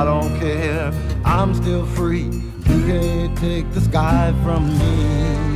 I don't care, I'm still free. You can't take the sky from me.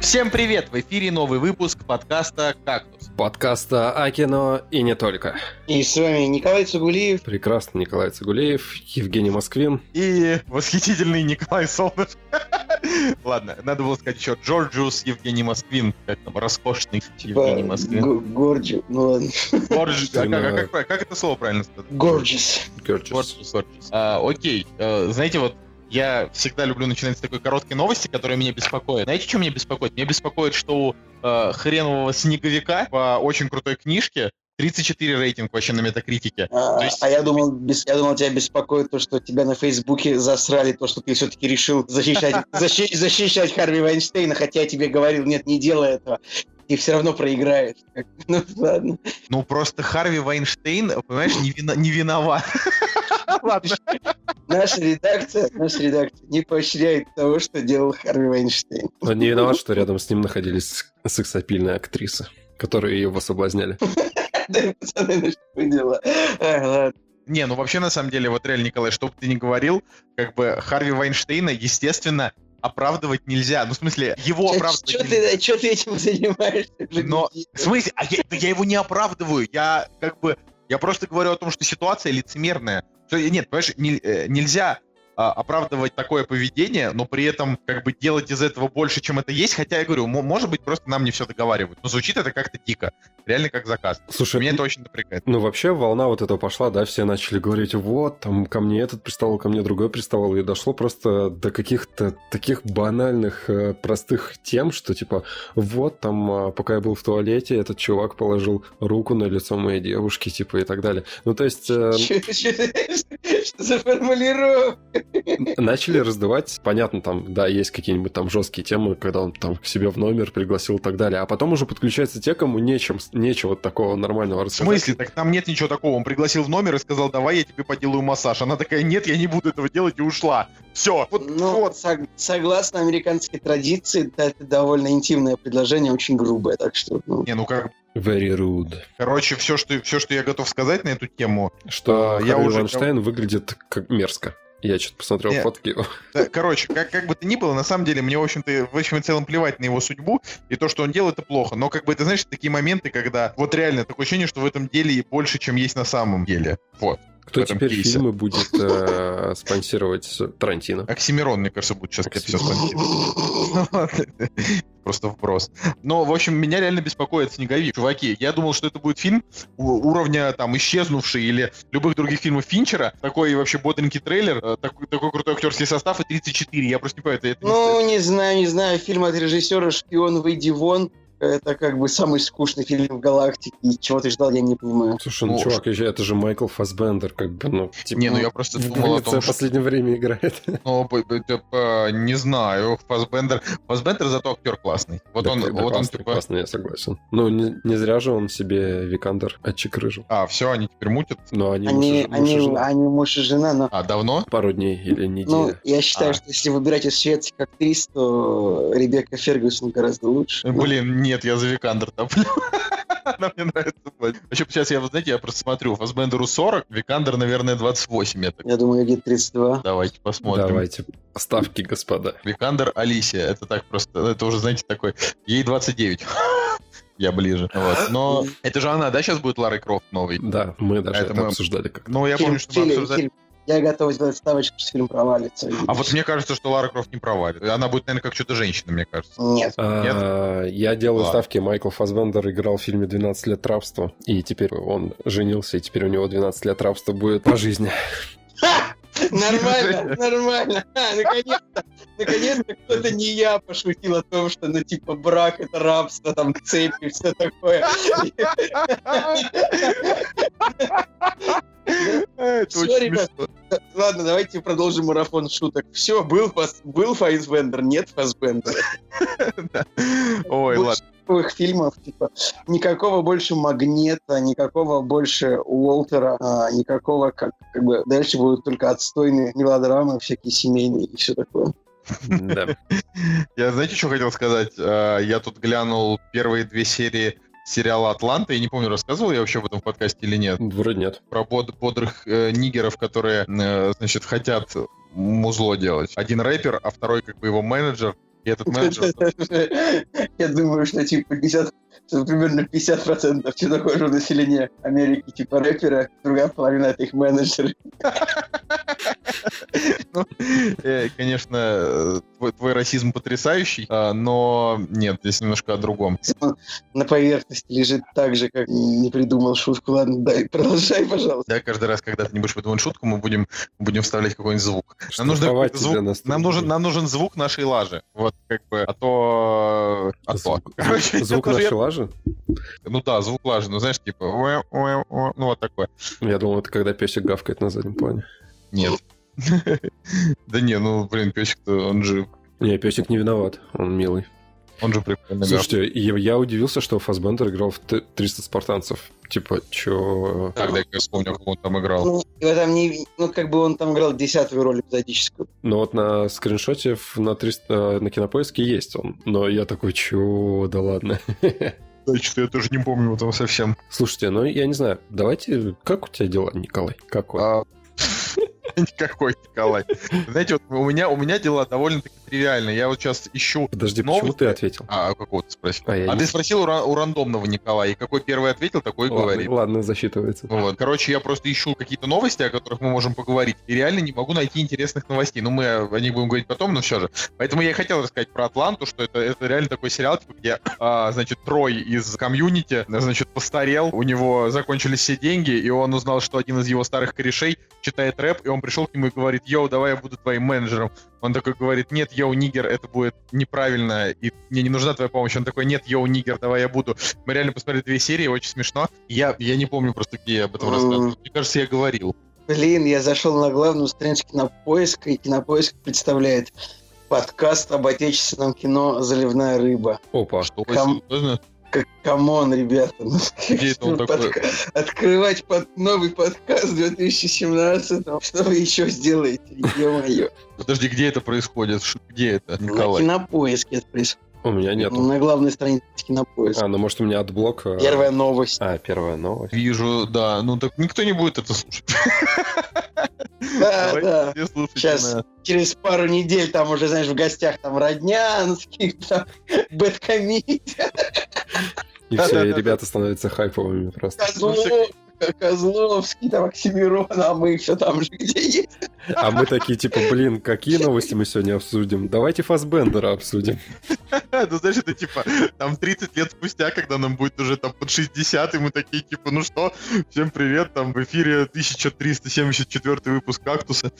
Всем привет! В эфире новый выпуск подкаста «Кактус». Подкаста о кино и не только. И с вами Николай Цугулиев. Прекрасный Николай Цигулеев, Евгений Москвин. И восхитительный Николай Солнышко. Ладно, надо было сказать еще Джорджиус Евгений Москвин. Как там, роскошный Евгений Москвин. Горджи, ну ладно. Горджи- а как, а как- как это слово правильно сказать? Gorgeous. Gorgeous, gorgeous. А, Окей, э, знаете, вот я всегда люблю начинать с такой короткой новости, которая меня беспокоит. Знаете, что меня беспокоит? Меня беспокоит, что у э, хренового снеговика по очень крутой книжке 34 рейтинг вообще на метакритике. А, То есть- а я думал, бес- я думал, тебя беспокоит то, что тебя на Фейсбуке засрали, то, что ты все-таки решил защищать, защи- защищать Харви Вайнштейна, хотя я тебе говорил, нет, не делай этого. И все равно проиграешь. Ну, ладно. Ну, просто Харви Вайнштейн, понимаешь, не, вина- не виноват. Ладно. Наша редакция, наша редакция не поощряет того, что делал Харви Вайнштейн. Он не виноват, что рядом с ним находились сексапильные актрисы, которые его соблазняли. Да, пацаны, ну что вы дела? Ладно. Не, ну вообще, на самом деле, вот реально, Николай, что бы ты ни говорил, как бы Харви Вайнштейна, естественно, оправдывать нельзя. Ну, в смысле, его оправдывать Что нельзя. ты, чё ты этим занимаешься? Но, в смысле, а я, я его не оправдываю. Я как бы, я просто говорю о том, что ситуация лицемерная. Нет, понимаешь, э, нельзя а, оправдывать такое поведение, но при этом как бы делать из этого больше, чем это есть. Хотя я говорю, мо- может быть, просто нам не все договаривают. Но звучит это как-то дико. Реально как заказ. Слушай, Меня это очень напрягает. ну вообще волна вот этого пошла, да, все начали говорить, вот, там ко мне этот приставал, ко мне другой приставал, и дошло просто до каких-то таких банальных, э, простых тем, что типа, вот, там, а, пока я был в туалете, этот чувак положил руку на лицо моей девушки, типа, и так далее. Ну, то есть... э, Что за формулировка? Начали раздавать, понятно, там, да, есть какие-нибудь там жесткие темы, когда он там к себе в номер пригласил и так далее, а потом уже подключаются те, кому нечем, нечего такого нормального В рассказать. смысле? Так там нет ничего такого. Он пригласил в номер и сказал, давай я тебе поделаю массаж. Она такая, нет, я не буду этого делать, и ушла. Все. Вот, Ну, вот. сог- согласно американской традиции, да, это довольно интимное предложение, очень грубое, так что... ну, Не, ну как, Very rude. короче, все что, все, что я готов сказать на эту тему, Что А, я Харви уже- Вайнштейн выглядит как мерзко. Я что-то посмотрел Не. фотки. Да, короче, как, как бы то ни было, на самом деле, мне, в общем-то, в общем и целом плевать на его судьбу, и то, что он делает, это плохо. Но, как бы, ты знаешь, такие моменты, когда вот реально такое ощущение, что в этом деле и больше, чем есть на самом деле. Вот. Кто теперь кейсе. фильмы будет э, спонсировать Тарантино? Оксимирон, мне кажется, будет сейчас это все спонсировать. Просто вброс. Но, в общем, меня реально беспокоит «Снеговик». Чуваки, я думал, что это будет фильм уровня там «Исчезнувший» или любых других фильмов Финчера. Такой вообще бодренький трейлер, э, такой, такой крутой актерский состав и 34. Я просто не понимаю, это, это не Ну, не знаю, не знаю, фильм от режиссера «Шпион, выйди вон». Это как бы самый скучный фильм в галактике. И чего ты ждал, я не понимаю. Слушай, ну, Ну, чувак, еще это же Майкл Фассбендер, как бы, ну, типа, Не, ну я просто в думал о том, в что... последнее время играет. Ну, п- п- т- п- не знаю, Фасбендер... Фасбендер зато актер классный. Вот Да, он, да, вот он классно, типа... классно, я согласен. Ну, не, не зря же он себе Викандер отчекрыжил. А, все, они теперь мутят. Но они, Они, муж и- муж и они, жена. они муж и жена, но А, давно? пару дней или Ну, неделю. я считаю, А. что если выбирать из шведских актрис, то Ребекка Фергюсон гораздо лучше. Ну, Блин, нет, я за Викандер топлю. Она мне нравится больше. Вообще, сейчас я, вы знаете, я просто смотрю, Фасбендеру 40, Викандер, наверное, 28. Это Я думаю, где 32. давайте посмотрим. Давайте, ставки, господа. Викандер Алисия, это так просто, это уже, знаете, такой, ей 29. Я ближе. Вот. Но это же она, да, сейчас будет Ларой Крофт новый? Да, мы даже Это это мы- обсуждали как Ну, я помню, что мы обсуждали. Я готов сделать ставочку, что фильм провалится. А вот мне кажется, что Лара Крофт не провалит. Она будет, наверное, как что-то женщина, мне кажется. Нет. А, Я делаю ставки. Майкл Фассбендер играл в фильме «12 лет рабства», и теперь он женился, и теперь у него 12 лет рабства будет по жизни. Нормально, нормально. Наконец-то, наконец-то кто-то не я пошутил о том, что, ну, типа, брак — это рабство, там, цепи, все такое. Это Всё, очень ребят. смешно. Ладно, давайте продолжим марафон шуток. Все, был, был Файсбендер, нет Фасбендера. Ой, ладно. новых фильмов, типа, никакого больше Магнета, никакого больше Уолтера, а, никакого, как, как бы, дальше будут только отстойные мелодрамы, всякие семейные и все такое. Да. Я, знаете, что хотел сказать? Э, Я тут глянул первые две серии сериала «Атланта». Я не помню, рассказывал я вообще об этом в подкасте или нет. Вроде нет. Про bod- бодрых э, нигеров, которые, э, значит, хотят музло делать. Один рэпер, а второй как бы его менеджер. И этот менеджер... Я думаю, что типа 50, что примерно 50% чернокожего населения Америки типа рэпера, другая половина это их менеджеры. Ну, э, конечно, э, твой, твой расизм потрясающий, а, но нет, здесь немножко о другом. На поверхности лежит так же, как не придумал шутку. Ладно, дай, продолжай, пожалуйста. Да, каждый раз, когда ты не будешь придумать шутку, мы будем, будем вставлять какой-нибудь звук. Нам тебя звук, на нам, нужен, нам нужен звук нашей лажи. Вот, как бы, а то... А то. Звук, Короче, звук нашей лажи? Ну да, звук лажи, ну знаешь, типа... Ну вот такое. Я думал, это когда песик гавкает на заднем плане. Нет. Да не, ну, блин, песик-то, он же... Не, песик не виноват, он милый. Он же прикольный. Слушайте, я, я удивился, что Фасбендер играл в т- 300 спартанцев. Типа, чё... Тогда я вспомнил, как он там играл. Ну, в этом не, ну, как бы он там играл десятую роль эпизодическую. Ну вот на скриншоте в- на, 300, э, на кинопоиске есть он. Но я такой, чё, да ладно. Да, что я тоже не помню этого совсем. Слушайте, ну я не знаю, давайте... Как у тебя дела, Николай? Как он? А, Никакой Николай. Знаете, вот у меня, у меня дела довольно-таки тривиальные. Я вот сейчас ищу... Подожди, новости. почему ты ответил? А, какого ты спросил? А, А не- ты спросил у, у рандомного Николая, и какой первый ответил, такой и говорит. Ладно, засчитывается. Вот. Короче, я просто ищу какие-то новости, о которых мы можем поговорить, и реально не могу найти интересных новостей. Ну, мы о о них будем говорить потом, но все же. Поэтому я и хотел рассказать про Атланту, что это, это реально такой сериал, типа, где, а, значит, Трой из Community, значит, постарел, у него закончились все деньги, и он узнал, что один из его старых корешей читает рэп, и он пришел к нему и говорит, yo, давай я буду твоим менеджером. Он такой говорит, нет, yo, nigga, это будет неправильно, и мне не нужна твоя помощь. Он такой, нет, yo, nigga, давай я буду. Мы реально посмотрели две серии, очень смешно. Я, я не помню просто, где я об этом рассказывал. Мне кажется, я говорил. Блин, я зашел на главную страницу кинопоиска, и кинопоиск представляет подкаст об отечественном кино «Заливная рыба». Опа. Что, серьезно? Как, come on, ребята. ну, подка- такой? Открывать под новый подкаст в 2017 Что вы еще сделаете? Ё-моё. Подожди, где это происходит? Где это, На Николай? кинопоиске это происходит. У меня нету. На главной странице кинопоиска. А, ну может у меня AdBlock. э, Первая новость. А, первая новость. Вижу, да. Ну так никто не будет это слушать. Да, да. Сейчас. Через пару недель там уже, знаешь, в гостях там Роднянский, там Бэткомедия, И Да, все, да, и да, ребята становятся хайповыми просто. Козлов, Козловский, там Оксимирон, а мы все там же где есть. А мы такие, типа, блин, какие новости мы сегодня обсудим? Давайте Фасбендера обсудим. Ну, знаешь, это типа, там 30 лет спустя, когда нам будет уже там под 60, и мы такие, типа, ну что, всем привет, там в эфире 1374 выпуск «Кактуса».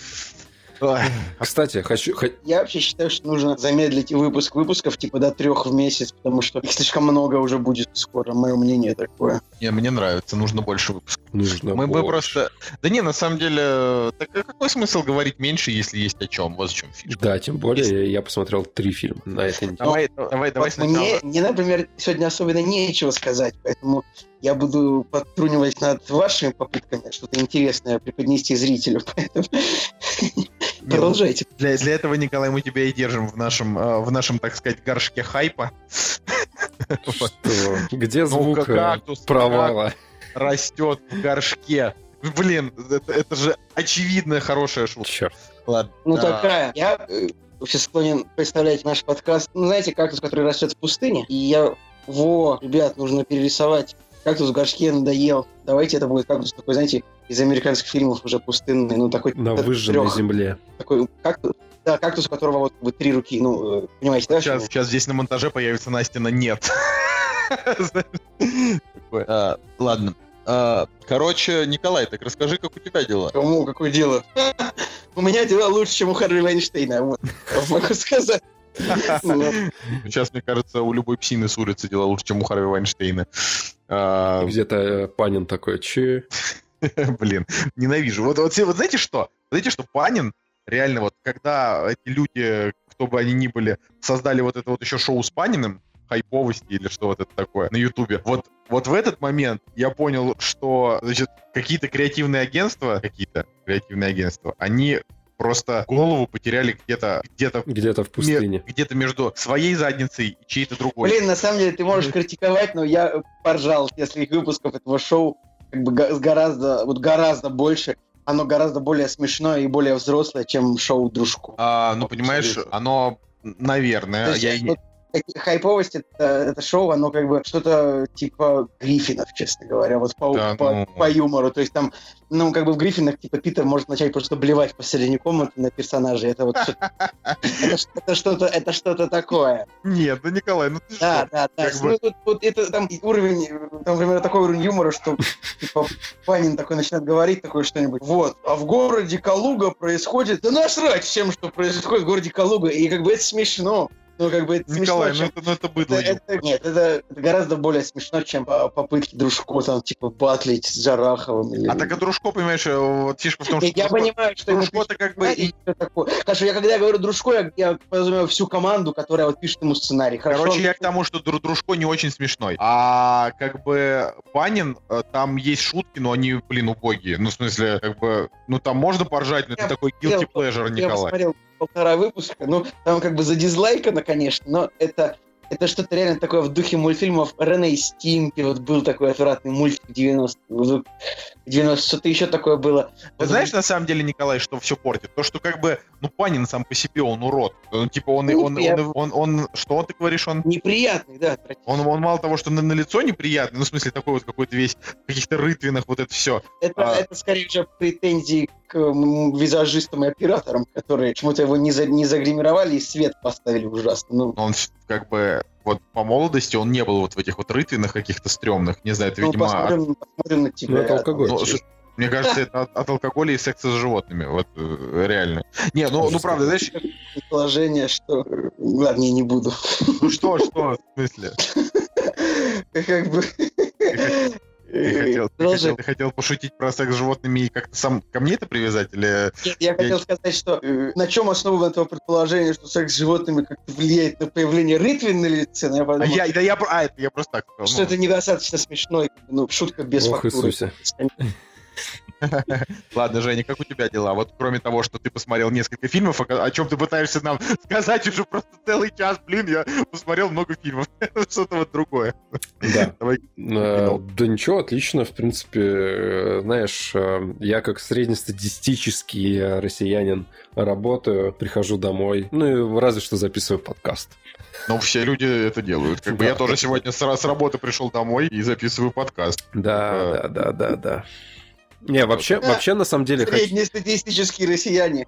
Ой, Кстати, хочу... хо- Я вообще считаю, что нужно замедлить выпуск выпусков типа до трех в месяц, потому что их слишком много уже будет скоро. Мое мнение такое. Не, мне нравится, нужно больше выпусков. Нужно Мы бы больше. просто... Да не, на самом деле, так а какой смысл говорить меньше, если есть о чем? Вот в чем фишка. Да, тем более я посмотрел три фильма на этой неделе. Давай, давай, давай Вот мне, мне, например, сегодня особенно нечего сказать, поэтому я буду подтрунивать над вашими попытками что-то интересное преподнести зрителю. Поэтому ну, продолжайте. Для, для этого, Николай, мы тебя и держим в нашем, э, в нашем, так сказать, горшке хайпа. Что? Где Ну, звук как э, кактус, провала? Растет в горшке. Блин, это, это же очевидная хорошая шутка. Черт. Ладно. Ну, А, такая. Я э, вообще склонен представлять наш подкаст. Ну, знаете, кактус, который растет в пустыне. И я... Во, ребят, нужно перерисовать. Кактус в горшке надоел. Давайте это будет кактус такой, знаете, из американских фильмов уже пустынный. Ну, такой... На выжженной трёх- земле. Такой кактус. Да, кактус, у которого вот как бы три руки. Ну, э, понимаете, да? Сейчас, сейчас здесь на монтаже появится Настина нет. А, Ладно. А, Короче, Николай, так расскажи, как у тебя дела. Кому какое дело? У меня дела лучше, чем у Харви Вайнштейна. Вот, могу сказать. Сейчас, мне кажется, у любой псины с улицы дела лучше, чем у Харви Вайнштейна. А, Где-то э, Панин такой, че? Блин, ненавижу. Вот, вот, вот знаете что? Знаете, что Панин, реально, вот когда эти люди, кто бы они ни были, создали вот это вот еще шоу с Паниным, хайповости или что вот это такое на Ютубе. Вот, вот в этот момент я понял, что, значит, какие-то креативные агентства, какие-то креативные агентства, они просто голову потеряли где-то где-то Где-то в пустыне. где-то между своей задницей и чьей-то другой. Блин, на самом деле ты можешь критиковать, но я поржал с нескольких выпусков этого шоу как бы гораздо, вот гораздо больше. Оно гораздо более смешное и более взрослое, чем шоу Дружку. А, ну, понимаешь, оно, наверное, То есть, я вот хайповость это, это шоу, оно как бы что-то типа Гриффинов, честно говоря, вот по, Да, по, ну. по юмору. То есть там, ну, как бы в Гриффинах, типа, Питер может начать просто блевать посередине комнаты на персонажей. Это вот это что-то, это что-то такое. Нет, ну, Николай, ну ты Да, да, да. Как Ну, вот это там уровень, там, например, такой уровень юмора, что типа Панин такой начинает говорить такое что-нибудь. Вот, а в городе Калуга происходит... Да насрать всем, что происходит в городе Калуга. И как бы это смешно. Ну, как бы это Николай, ну смешно, это, ну, это быдло. чем- это, это- нет, это, это гораздо более смешно, чем по- попытки дружку там, типа, батлить с Жараховым. Или... А так а Дружко, понимаешь, э, вот фишка в том, что... я, Дружко- понимаю, что Дружко-то как бы... такое. Хорошо, я когда говорю дружко, я, я подразумеваю всю команду, которая вот пишет ему сценарий. Хорошо, Короче, я к тому, что Дру- Дружко не очень смешной. А как бы Панин, э, там есть шутки, но они, блин, убогие. Ну, в смысле, как бы, ну там можно поржать, но это Я такой хотел- guilty pleasure, Я Николай. посмотрел полтора выпуска, ну, там как бы задизлайкано, конечно, но это, это что-то реально такое в духе мультфильмов Рене и Стимпи, вот был такой отвратный мультик в 90 в 90 что-то еще такое было. Ты Вот знаешь, на самом деле, Николай, что все портит? То, что как бы, ну, Панин сам по себе, он урод. Ну, типа, он, он, он, он, он- что ты говоришь, он... неприятный, да. Он, он мало того, что на, на лицо неприятный, ну, в смысле, такой вот какой-то весь, в каких-то рытвинах, вот это все. Это, а- это скорее уже претензии к визажистам и операторам, которые почему-то его не, за, не загримировали и свет поставили ужасно. Ну, Он как бы, вот по молодости он не был вот в этих вот рытвинах каких-то стрёмных. Не знаю, это, ну, видимо, от- посмотрим, посмотрим на тебя. Ну, это алкоголь. Ну, Мне кажется, это от, от алкоголя и секса с животными. Вот э, реально. Не, ну, ну правда, знаешь, Предположение, что... Ладно, я не буду. ну что, что, в смысле? Как бы... Ты хотел, ты, хотел, ты хотел пошутить про секс с животными и как-то сам ко мне это привязать? Или... Нет, я хотел сказать, что э, на чем основано этого предположение, что секс с животными как-то влияет на появление рытвин на лице, я А, я, да я, а, это я просто так сказал. что ну. это недостаточно смешно, ну, шутка без Ох, фактуры. Иисусе. Ладно, Женя, как у тебя дела? Вот кроме того, что ты посмотрел несколько фильмов, о, чем ты пытаешься нам сказать уже просто целый час, блин, я посмотрел много фильмов. Что-то вот другое. Да. Давай. Э, Да ничего, отлично, в принципе, э, знаешь, э, я как среднестатистический россиянин работаю, прихожу домой, ну и разве что записываю подкаст. Ну, все люди это делают. Как бы я тоже сегодня с работы пришел домой и записываю подкаст. Да, да, да, да, да. Не, вообще, вообще на самом деле Среднестатистические россияне.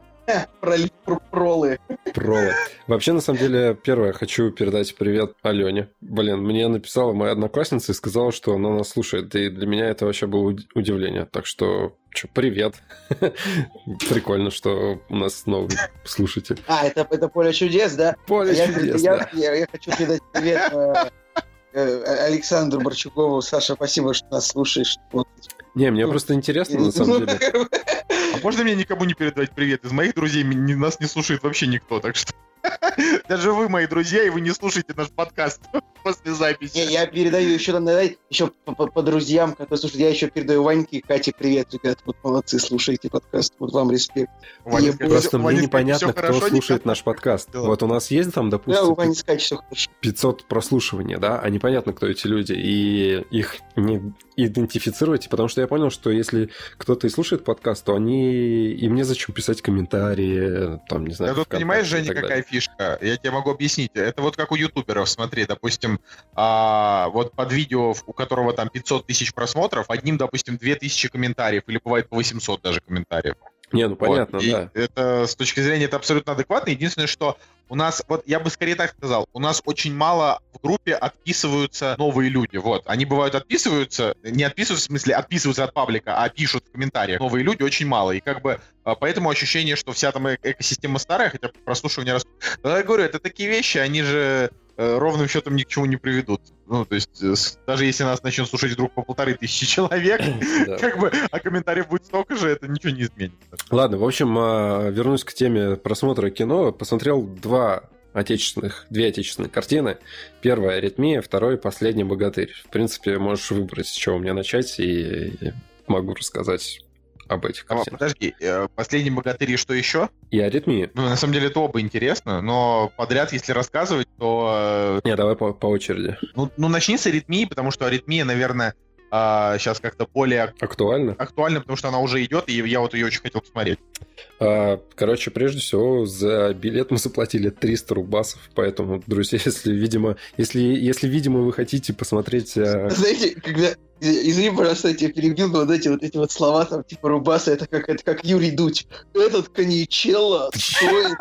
Пролы. провод. Вообще, на самом деле, первое, хочу передать привет Алене. Блин, мне написала моя одноклассница и сказала, что она нас слушает. И для меня это вообще было уд- удивление. Так что, чё, привет. Прикольно, что у нас новый слушатель. А, это, это поле чудес, да? Поле я, чудес, я, да. я- я хочу передать привет э, э, Александру Борчукову. Саша, спасибо, что нас слушаешь. Вот. Не, мне просто интересно, на самом деле. А можно мне никому не передавать привет? Из моих друзей нас не слушает вообще никто, так что... Даже вы, мои друзья, и вы не слушаете наш подкаст после записи. Не, я передаю еще, дать, еще по, по- по друзьям, которые слушают, я еще передаю Ваньке и Кате привет, ребят, вот молодцы, слушайте подкаст, вот вам респект. Ваня, Я Просто мне Ваня, скажи, непонятно, кто хорошо, слушает наш подкаст. Дела. Вот у нас есть там, Да, у допустим, Вани с Катей все хорошо. 500 прослушиваний, да, а непонятно, кто эти люди, и их не идентифицировать, потому что я понял, что если кто-то и слушает подкаст, то они... Им незачем писать комментарии, там, не знаю, Да тут понимаешь, и Женя, какая далее. фишка? Я тебе могу объяснить. Это вот как у ютуберов, смотри, допустим, а, вот под видео, у которого там 500 тысяч просмотров, одним, допустим, 2000 комментариев, или бывает по 800 даже комментариев. Не, ну понятно, Вот. И да. Это с точки зрения это абсолютно адекватно. Единственное, что у нас, вот я бы скорее так сказал, у нас очень мало в группе отписываются новые люди. Вот, они бывают отписываются, не отписываются, в смысле отписываются от паблика, а пишут в комментариях. Новые люди очень мало. И как бы а, поэтому ощущение, что вся там э- экосистема старая, хотя прослушивание раз... Я говорю, это такие вещи, они же ровным счетом ни к чему не приведут. Ну, то есть, э, даже если нас начнет слушать вдруг по полторы тысячи человек, как бы, а комментариев будет столько же, это ничего не изменит. Ладно, в общем, а, вернусь к теме просмотра кино. Посмотрел два отечественных, две отечественные картины. Первая «Аритмия», второй «Последний богатырь». В принципе, можешь выбрать, с чего мне начать, и могу рассказать об этих А, картинах. подожди, э, «Последний богатырь» и что еще? И аритмии. Ну, на самом деле, это оба интересно, но подряд, если рассказывать, то... э, Не, давай по, по очереди. Ну, ну, начни с аритмии, потому что аритмия, наверное, сейчас как-то более Актуально? актуальна, потому что она уже идет, и я вот ее очень хотел посмотреть. А, Короче, прежде всего, за билет мы заплатили 300 рубасов, поэтому, друзья, если, видимо, если, если, видимо, вы хотите посмотреть... а, Знаете, когда... Извини, пожалуйста, я тебя перебил, но вот эти вот эти вот слова, там, типа, рубаса, это как, это как Юрий Дудь. Этот коньячелло стоит,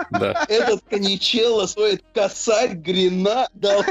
этот коньячелло стоит косарь гренада.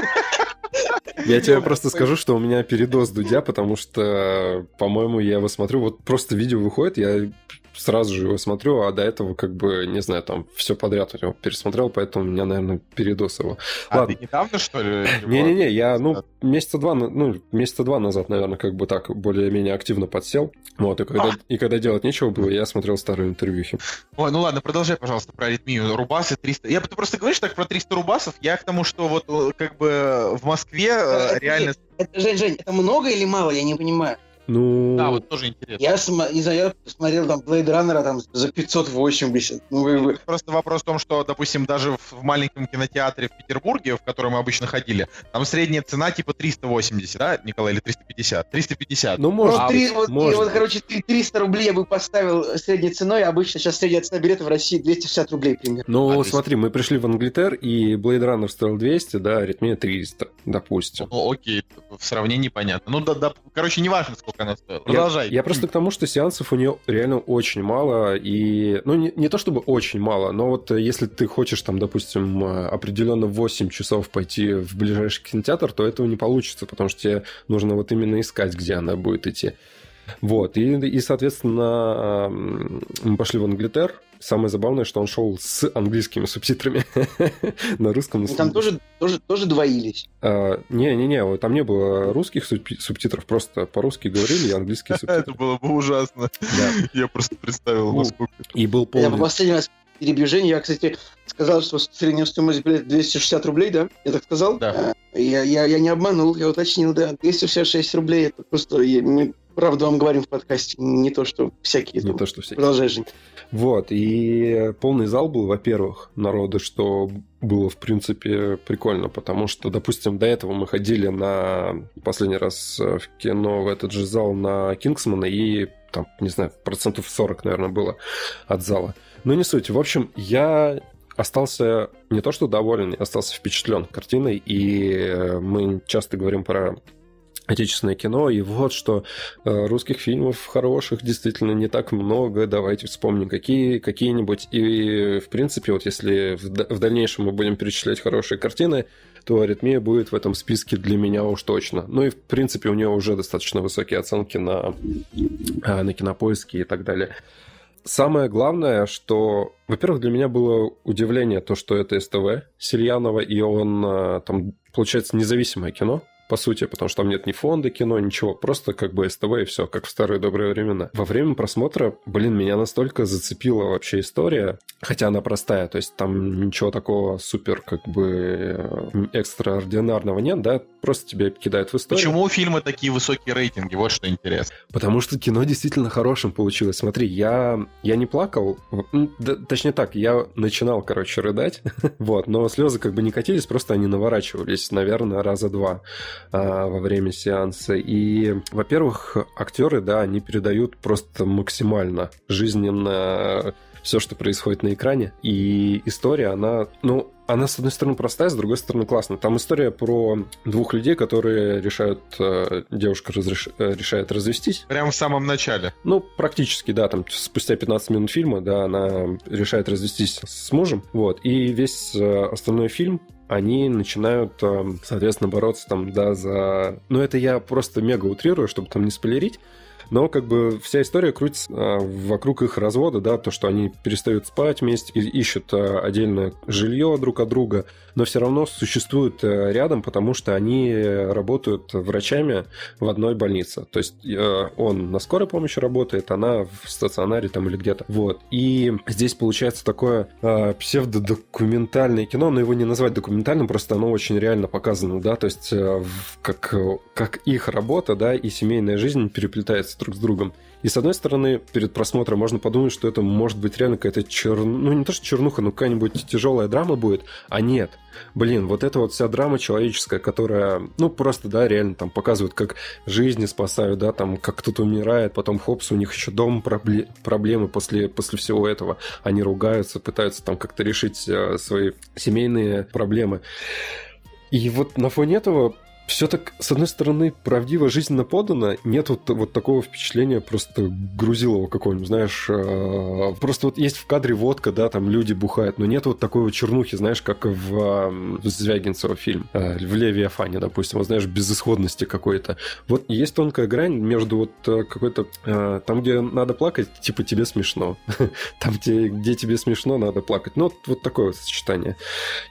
Я тебе просто скажу, что у меня передоз Дудя, потому что, по-моему, я его смотрю, вот просто видео выходит, я сразу же его смотрю, а до этого, как бы, не знаю, там, все подряд у него пересмотрел, поэтому у меня, наверное, передоз его. А Ладно. ты недавно, что ли? Не-не-не, я, ну, месяца два, ну, месяца два назад, наверное, как бы так более-менее активно подсел. Вот, и когда, и когда делать нечего было, я смотрел старые интервьюхи. Ой, ну ладно, продолжай, пожалуйста, про аритмию. Рубасы 300. Я ты просто говоришь так про 300 рубасов, я к тому, что вот э, как бы в Москве Это реально... Это, Жень, Жень, это много или мало, я не понимаю. Ну, Да, вот тоже интересно. Я, не знаю, я посмотрел там Blade Runner там за 580. Ну, вы, вы- Просто вопрос в том, что, допустим, даже в в маленьком кинотеатре в Петербурге, в который мы обычно ходили, там средняя цена типа 380, да, Николай, или 350? 350. ну, может, вот, а, три- вот, может вот, короче, три- 300 рублей я бы поставил средней ценой. Обычно сейчас средняя цена билета в России 260 рублей примерно. Ну, А, есть- смотри, мы пришли в Англитер, и Blade Runner стоил 200, да, аритмия 300, допустим. Ну, окей, в сравнении понятно. Ну, да, да, короче, неважно, сколько она стоила. Я, Продолжай. я просто к тому, что сеансов у нее реально очень мало, и, ну, не, не то чтобы очень мало, но вот э, если ты хочешь там, допустим, э, определенно в 8 часов пойти в ближайший кинотеатр, то этого не получится, потому что тебе нужно вот именно искать, где она будет идти. Вот, и, и соответственно, мы пошли в Англитер. Самое забавное, что он шел с английскими субтитрами на русском. Ну, там тоже, тоже, тоже двоились. А, Не-не-не, там не было русских субти- субтитров, просто по-русски говорили и английские Это субтитры. было бы ужасно. Да. Я просто представил, Ну, насколько... И был Я полный... по последний раз перебью Женю. Я, кстати, сказал, что средняя стоимость билета 260 рублей, да? Я так сказал? Да. А, Я, я, я не обманул, я уточнил, да. 266 рублей, это просто... я- мы правду вам говорим в подкасте, не то, что всякие. Не там. то, что все. Продолжай, Жень. Вот, и полный зал был, во-первых, народа, что было, в принципе, прикольно, потому что, допустим, до этого мы ходили на последний раз э, в кино в этот же зал на Кингсмана, и там, не знаю, процентов 40, наверное, было от зала. Но не суть. В общем, я остался не то что доволен, я остался впечатлен картиной, и э, мы часто говорим про отечественное кино, и вот что э, русских фильмов хороших действительно не так много, давайте вспомним какие, какие-нибудь. И, в принципе, вот если в, да- в дальнейшем мы будем перечислять хорошие картины, то «Аритмия» будет в этом списке для меня уж точно. Ну и, в принципе, у нее уже достаточно высокие оценки на, а, на кинопоиске и так далее. Самое главное, что, во-первых, для меня было удивление то, что это СТВ Сельянова, и он а, там, получается, независимое кино, по сути, потому что там нет ни фонда кино, ничего, просто как бы СТВ и все, как в старые добрые времена. Во время просмотра, блин, меня настолько зацепила вообще история, хотя она простая, то есть там ничего такого супер как бы э, экстраординарного нет, да, просто тебя кидают в историю. Почему у фильма такие высокие рейтинги? Вот что интересно. Потому что кино действительно хорошим получилось. Смотри, я, я не плакал, да, точнее так, я начинал, короче, рыдать, вот, но слезы как бы не катились, просто они наворачивались, наверное, раза два во время сеанса. И, во-первых, актеры, да, они передают просто максимально жизненно все, что происходит на экране. И история, она, ну, она, с одной стороны, простая, с другой стороны, классная. Там история про двух людей, которые решают, э, девушка разреш- э, решает развестись. Прямо в самом начале. Ну, практически, да, там спустя 15 минут фильма, да, она решает развестись с мужем, вот, и весь э, остальной фильм они начинают, э, соответственно, бороться там, да, за... Ну, это я просто мега утрирую, чтобы там не спойлерить, но как бы вся история крутится э, вокруг их развода, да, то, что они перестают спать вместе, ищут э, отдельное жилье друг от друга, но все равно существуют э, рядом, потому что они работают врачами в одной больнице. То есть э, он на скорой помощи работает, она в стационаре там или где-то. Вот. И здесь получается такое э, псевдодокументальное кино, но его не назвать документальным, просто оно очень реально показано, да, то есть как, как их работа, да, и семейная жизнь переплетается. друг с другом. И с одной стороны, перед просмотром можно подумать, что это может быть реально какая-то чер... ну не то что чернуха, но какая-нибудь тяжелая драма будет, а нет. Блин, вот эта вот вся драма человеческая, которая, ну просто, да, реально там показывают, как жизни спасают, да, там как кто-то умирает, потом хопс, у них еще дом пробле... проблемы после, после всего этого. Они ругаются, пытаются там как-то решить э, свои семейные проблемы. И вот на фоне этого все так, с одной стороны, правдиво жизненно подано, нет вот, вот такого впечатления просто грузилова какого-нибудь, знаешь, э, просто вот есть в кадре водка, да, там люди бухают, но нет вот такой вот чернухи, знаешь, как в, в Звягинцева фильм, э, в Левиафане, допустим, вот, знаешь, безысходности какой-то. Вот есть тонкая грань между вот э, какой-то, э, там, где надо плакать, типа тебе смешно, там, где, где тебе смешно, надо плакать. Ну, вот, вот такое вот сочетание.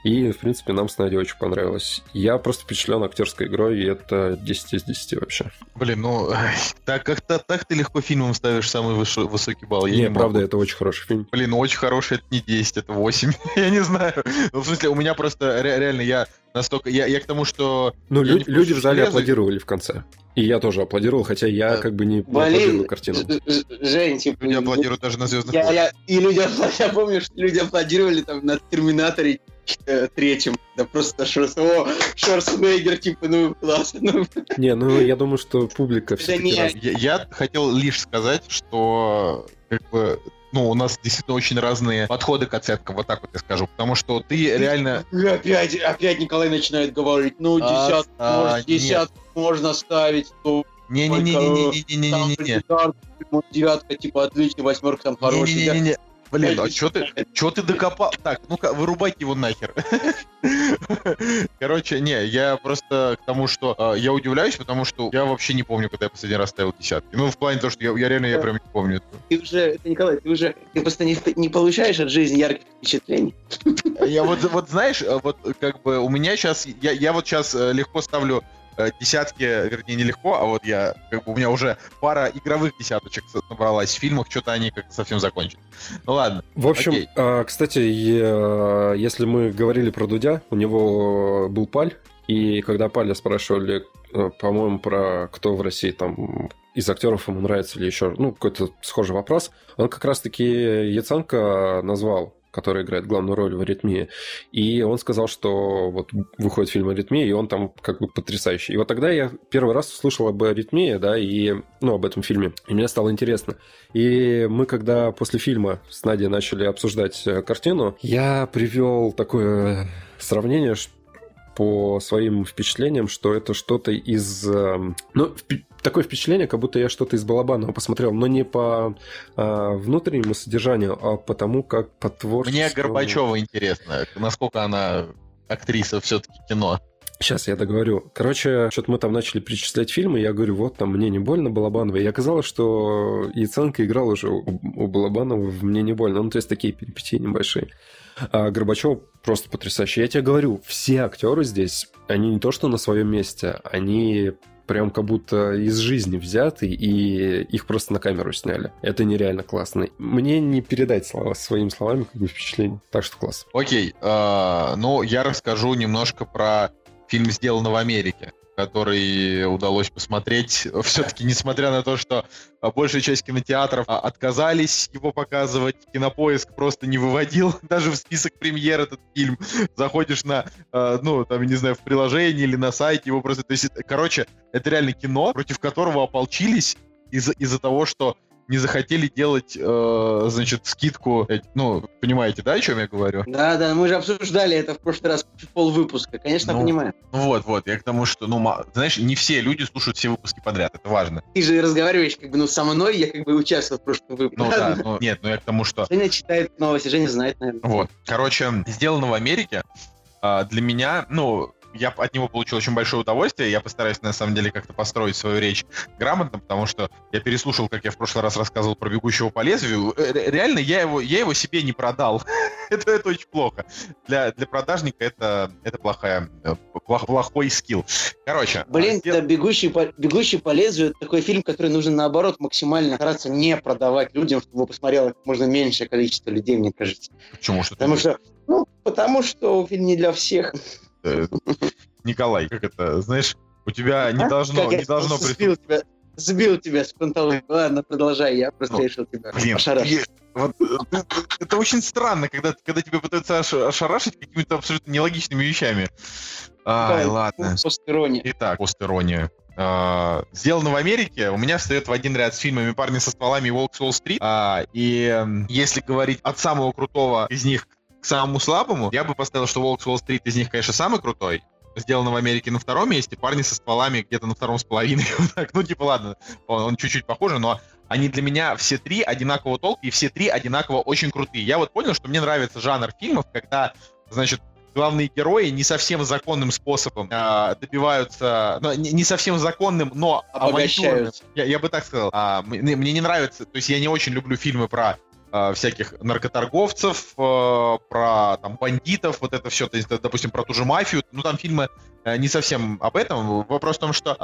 И, в принципе, нам с Надей очень понравилось. Я просто впечатлен актерской игрой, и это 10 из 10 вообще. Блин, ну, так как-то так ты легко фильмом ставишь самый высо- высокий балл. Я не, не правда, это очень хороший фильм. Блин, ну, очень хороший, это не 10, это 8. я не знаю. Ну, в смысле, у меня просто реально, я настолько... Я, я к тому, что... Ну, лю- люди в зале аплодировали в конце. И я тоже аплодировал, хотя я как бы не Блин, аплодировал картину. Жень, типа... Люди аплодируют даже на «Звездных я, я, И люди, я помню, что люди аплодировали там на «Терминаторе» э, третьем. Да просто Шорс, о, Шорсенеггер, типа, ну, классно. Ну. Не, ну, я думаю, что публика все не... я, я хотел лишь сказать, что как бы ну, у нас действительно очень разные подходы к оценкам, вот так вот я скажу, потому что ты реально... Опять, опять Николай начинает говорить, ну, десятку, а, может, десятку можно ставить, то... Не-не-не-не-не-не-не-не. Девятка, типа, отличный, восьмерка там хороший. Не-не-не-не. Блин, а что ты, чё ты докопал? Так, ну-ка, вырубайте его нахер. Короче, не, я просто к тому, что э, я удивляюсь, потому что я вообще не помню, когда я последний раз ставил десятки. Ну, в плане того, что я, я реально, я прям не помню. Ты уже, Николай, ты уже, ты просто не, не получаешь от жизни ярких впечатлений. Я вот, вот знаешь, вот как бы у меня сейчас, я, я вот сейчас э, легко ставлю десятки, вернее, нелегко, а вот я, как бы, у меня уже пара игровых десяточек набралась в фильмах, что-то они как совсем закончили. Ну ладно. В общем, окей. А, кстати, если мы говорили про Дудя, у него был Паль, и когда Паля спрашивали, э, по-моему, про кто в России там из актеров ему нравится или еще, ну, какой-то схожий вопрос, он как раз-таки Яценко назвал который играет главную роль в «Аритмии». И он сказал, что вот выходит фильм «Аритмия», и он там как бы потрясающий. И вот тогда я первый раз услышал об «Аритмии», да, и, ну, об этом фильме. И мне стало интересно. И мы, когда после фильма с Надей начали обсуждать э, картину, я привел такое сравнение, по своим впечатлениям, что это что-то из... Эм, ну, такое впечатление, как будто я что-то из Балабанова посмотрел, но не по а, внутреннему содержанию, а по тому, как по творчеству... Мне Горбачева интересно, насколько она актриса все-таки кино. Сейчас я договорю. Короче, что-то мы там начали перечислять фильмы, я говорю, вот там «Мне не больно» Балабанова. И оказалось, что Яценко играл уже у, у Балабанова в «Мне не больно». Ну, то есть такие перипетии небольшие. А Горбачев просто потрясающий. Я тебе говорю, все актеры здесь, они не то что на своем месте, они прям как будто из жизни взяты, и их просто на камеру сняли. Это нереально классно. Мне не передать слова своими словами как бы впечатление. Так что класс. Окей, э, ну я расскажу немножко про фильм «Сделано в Америке» который удалось посмотреть. Все-таки, несмотря на то, что большая часть кинотеатров а, отказались его показывать, кинопоиск просто не выводил даже в список премьер этот фильм. Заходишь на, а, ну, там, не знаю, в приложении или на сайте, его просто... То есть, короче, это реально кино, против которого ополчились из-за из того, что не захотели делать, э, значит, скидку. Ну, понимаете, да, о чем я говорю? Да, да, мы же обсуждали это в прошлый раз, пол выпуска, конечно, ну, понимаю. Ну вот, вот, я к тому, что, ну, знаешь, не все люди слушают все выпуски подряд, это важно. Ты же разговариваешь, как бы, ну, со мной, я как бы участвовал в прошлом выпуске. Ну да, ну, нет, ну я к тому, что... Женя читает новости, Женя знает, наверное. Вот, короче, сделано в Америке, а, для меня, ну, я от него получил очень большое удовольствие. Я постараюсь, на самом деле, как-то построить свою речь грамотно, потому что я переслушал, как я в прошлый раз рассказывал про «Бегущего по лезвию». Э, реально, я его, я его себе не продал. это, это очень плохо. Для, для продажника это, это плохая, э, плох, плохой скилл. Короче. Блин, а, да, «Бегущий по, «Бегущий по лезвию» — это такой фильм, который нужно, наоборот, максимально стараться не продавать людям, чтобы посмотрело как можно меньшее количество людей, мне кажется. Почему? Что Потому что, ну, потому что фильм не для всех. Николай, как это, знаешь, у тебя не а? должно, не должно присутствовать... сбил тебя с панталык. Ладно, продолжай, я просто Ну, решил тебя Блин, ошарашить. вот, э, это очень странно, когда, когда тебя пытаются ош- ошарашить какими-то абсолютно нелогичными вещами. Ай, Да, ладно. Постирония. Итак, постерония. А, Сделано в Америке, у меня встает в один ряд с фильмами «Парни со стволами» и «Волк с Уолл-стрит». А, И если говорить от самого крутого из них к самому слабому, я бы поставил, что «Волк с Уолл-стрит» из них, конечно, самый крутой. Сделано в Америке на втором месте, «Парни со стволами» где-то на втором с половиной. Вот так. Ну, типа, ладно, он, он чуть-чуть похож, но они для меня все три одинакового толка, и все три одинаково очень крутые. Я вот понял, что мне нравится жанр фильмов, когда, значит, главные герои не совсем законным способом а, добиваются, ну, не, не совсем законным, но. Обогащаются. Я, я бы так сказал. А, мне, мне не нравится, то есть я не очень люблю фильмы про а, всяких наркоторговцев, э, про там бандитов, вот это все, то есть, допустим, про ту же мафию. Ну там фильмы э, не совсем об этом. Вопрос в том, что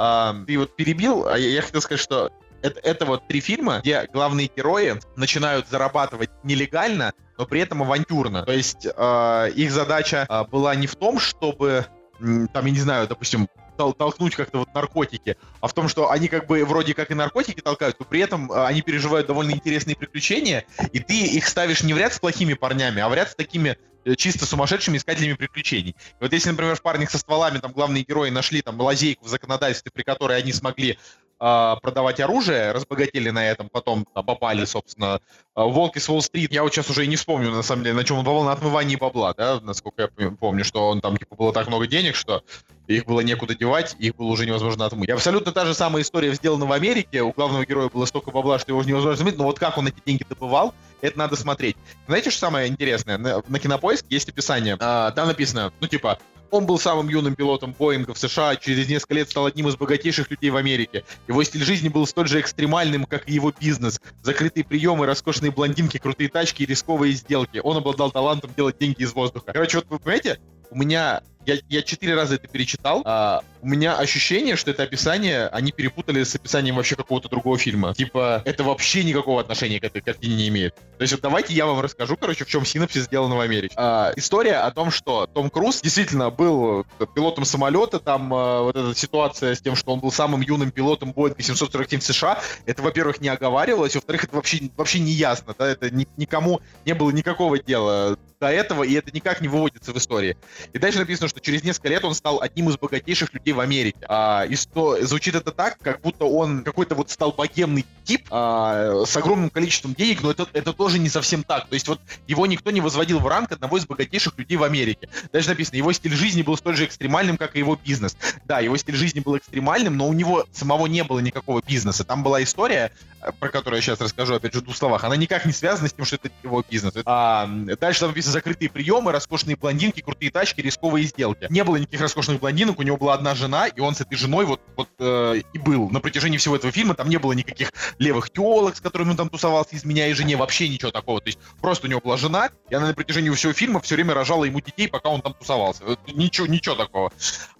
ты вот перебил, а я, хотел сказать, что это, это вот три фильма, где главные герои начинают зарабатывать нелегально, но при этом авантюрно. То есть э, их задача э, была не в том, чтобы, там, я не знаю, допустим, тол- толкнуть как-то вот наркотики, а в том, что они как бы вроде как и наркотики толкают, но при этом э, они переживают довольно интересные приключения, и ты их ставишь не в ряд с плохими парнями, а в ряд с такими э, чисто сумасшедшими искателями приключений. И вот если, например, в «Парнях со стволами» там главные герои нашли там лазейку в законодательстве, при которой они смогли продавать оружие, разбогатели на этом, потом попали, собственно, а, Волк из Уолл-стрит. Я вот сейчас уже и не вспомню, на самом деле, на чем он попал, на отмывании бабла, да, насколько я пом- помню, что он там, типа, было так много денег, что их было некуда девать, их было уже невозможно отмыть. Абсолютно та же самая история сделана в Америке. У главного героя было столько бабла, что его уже невозможно отмыть, но вот как он эти деньги добывал, это надо смотреть. Знаете, что самое интересное? На, на Кинопоиске есть описание. А, там написано, ну, типа, он был самым юным пилотом Боинга в США, через несколько лет стал одним из богатейших людей в Америке. Его стиль жизни был столь же экстремальным, как и его бизнес. Закрытые приемы, роскошные блондинки, крутые тачки и рисковые сделки. Он обладал талантом делать деньги из воздуха. Короче, вот вы понимаете, у меня... Я, я четыре раза это перечитал. а, у меня ощущение, что это описание они перепутали с описанием вообще какого-то другого фильма. Типа, это вообще никакого отношения к этой картине не имеет. То есть вот давайте я вам расскажу, короче, в чем синопсис сделана в Америке. А, история о том, что Том Круз действительно был э, пилотом самолета, там э, вот эта ситуация с тем, что он был самым юным пилотом Боинга 747 США, это, во-первых, не оговаривалось, во-вторых, это вообще, вообще не ясно, да, это ни- никому не было никакого дела до этого, и это никак не выводится в истории. И дальше написано, что через несколько лет он стал одним из богатейших людей в Америке. А, и что, звучит это так, как будто он какой-то вот стал богемный тип а, с огромным количеством денег, но это, это тоже не совсем так. То есть вот его никто не возводил в ранг одного из богатейших людей в Америке. Дальше написано, его стиль жизни был столь же экстремальным, как и его бизнес. Да, его стиль жизни был экстремальным, но у него самого не было никакого бизнеса. Там была история, про которую я сейчас расскажу, опять же, в двух словах. Она никак не связана с тем, что это его бизнес. А, дальше там написано закрытые приемы, роскошные блондинки, крутые тачки, рисковые сделки. Не было никаких роскошных блондинок, у него была одна жена, и он с этой женой вот, вот э, и был. На протяжении всего этого фильма там не было никаких левых телок, с которыми он там тусовался, изменяя жене, вообще ничего такого. То есть просто у него была жена, и она на протяжении всего фильма все время рожала ему детей, пока он там тусовался. Ничего, ничего такого.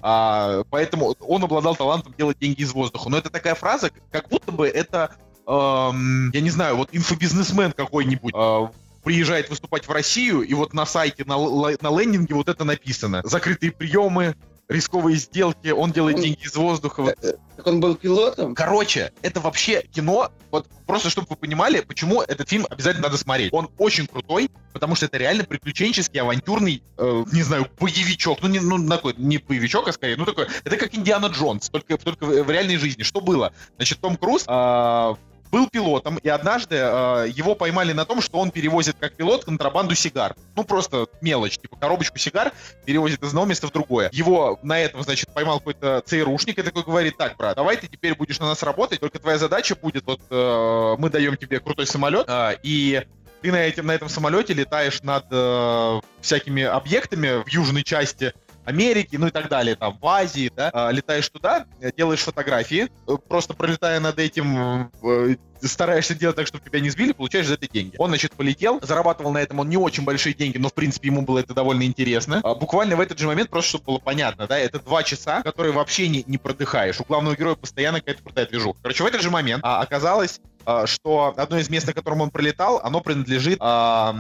А, поэтому он обладал талантом делать деньги из воздуха. Но это такая фраза, как будто бы это, эм, я не знаю, вот инфобизнесмен какой-нибудь э, приезжает выступать в Россию, и вот на сайте, на, на лендинге вот это написано. Закрытые приемы, рисковые сделки, он делает Он- деньги из воздуха. Вот Так он был пилотом? Короче, это вообще кино, вот просто чтобы вы понимали, почему этот фильм обязательно надо смотреть. Он очень крутой, потому что это реально приключенческий, авантюрный, э, не знаю, боевичок. Ну, не, ну, такой, не боевичок, а скорее, ну, такой, это как Индиана Джонс, только, только в, реальной жизни. Что было? Значит, Том Круз а, был пилотом, и однажды а, его поймали на том, что он перевозит как пилот контрабанду сигар. Ну, просто мелочь, типа коробочку сигар перевозит из одного места в другое. Его на этом, значит, поймал какой-то ЦРУшник и такой говорит, так, брат, давай ты теперь будешь на нас работать, только твоя задача будет, вот, э, мы даем тебе крутой самолет, э, и ты на, этим, на этом самолете летаешь над э, всякими объектами в южной части Америки, ну и так далее, там, в Азии, да, а, летаешь туда, э, делаешь фотографии, э, просто пролетая над этим, э, стараешься делать так, чтобы тебя не сбили, получаешь за это деньги. Он, значит, полетел, зарабатывал на этом он не очень большие деньги, но, в принципе, ему было это довольно интересно. А, буквально в этот же момент, просто чтобы было понятно, да, это два часа, которые вообще не, не продыхаешь. У главного героя постоянно какая-то крутая движуха. Короче, в этот же момент а, оказалось, что одно из мест, на котором он пролетал, оно принадлежит а,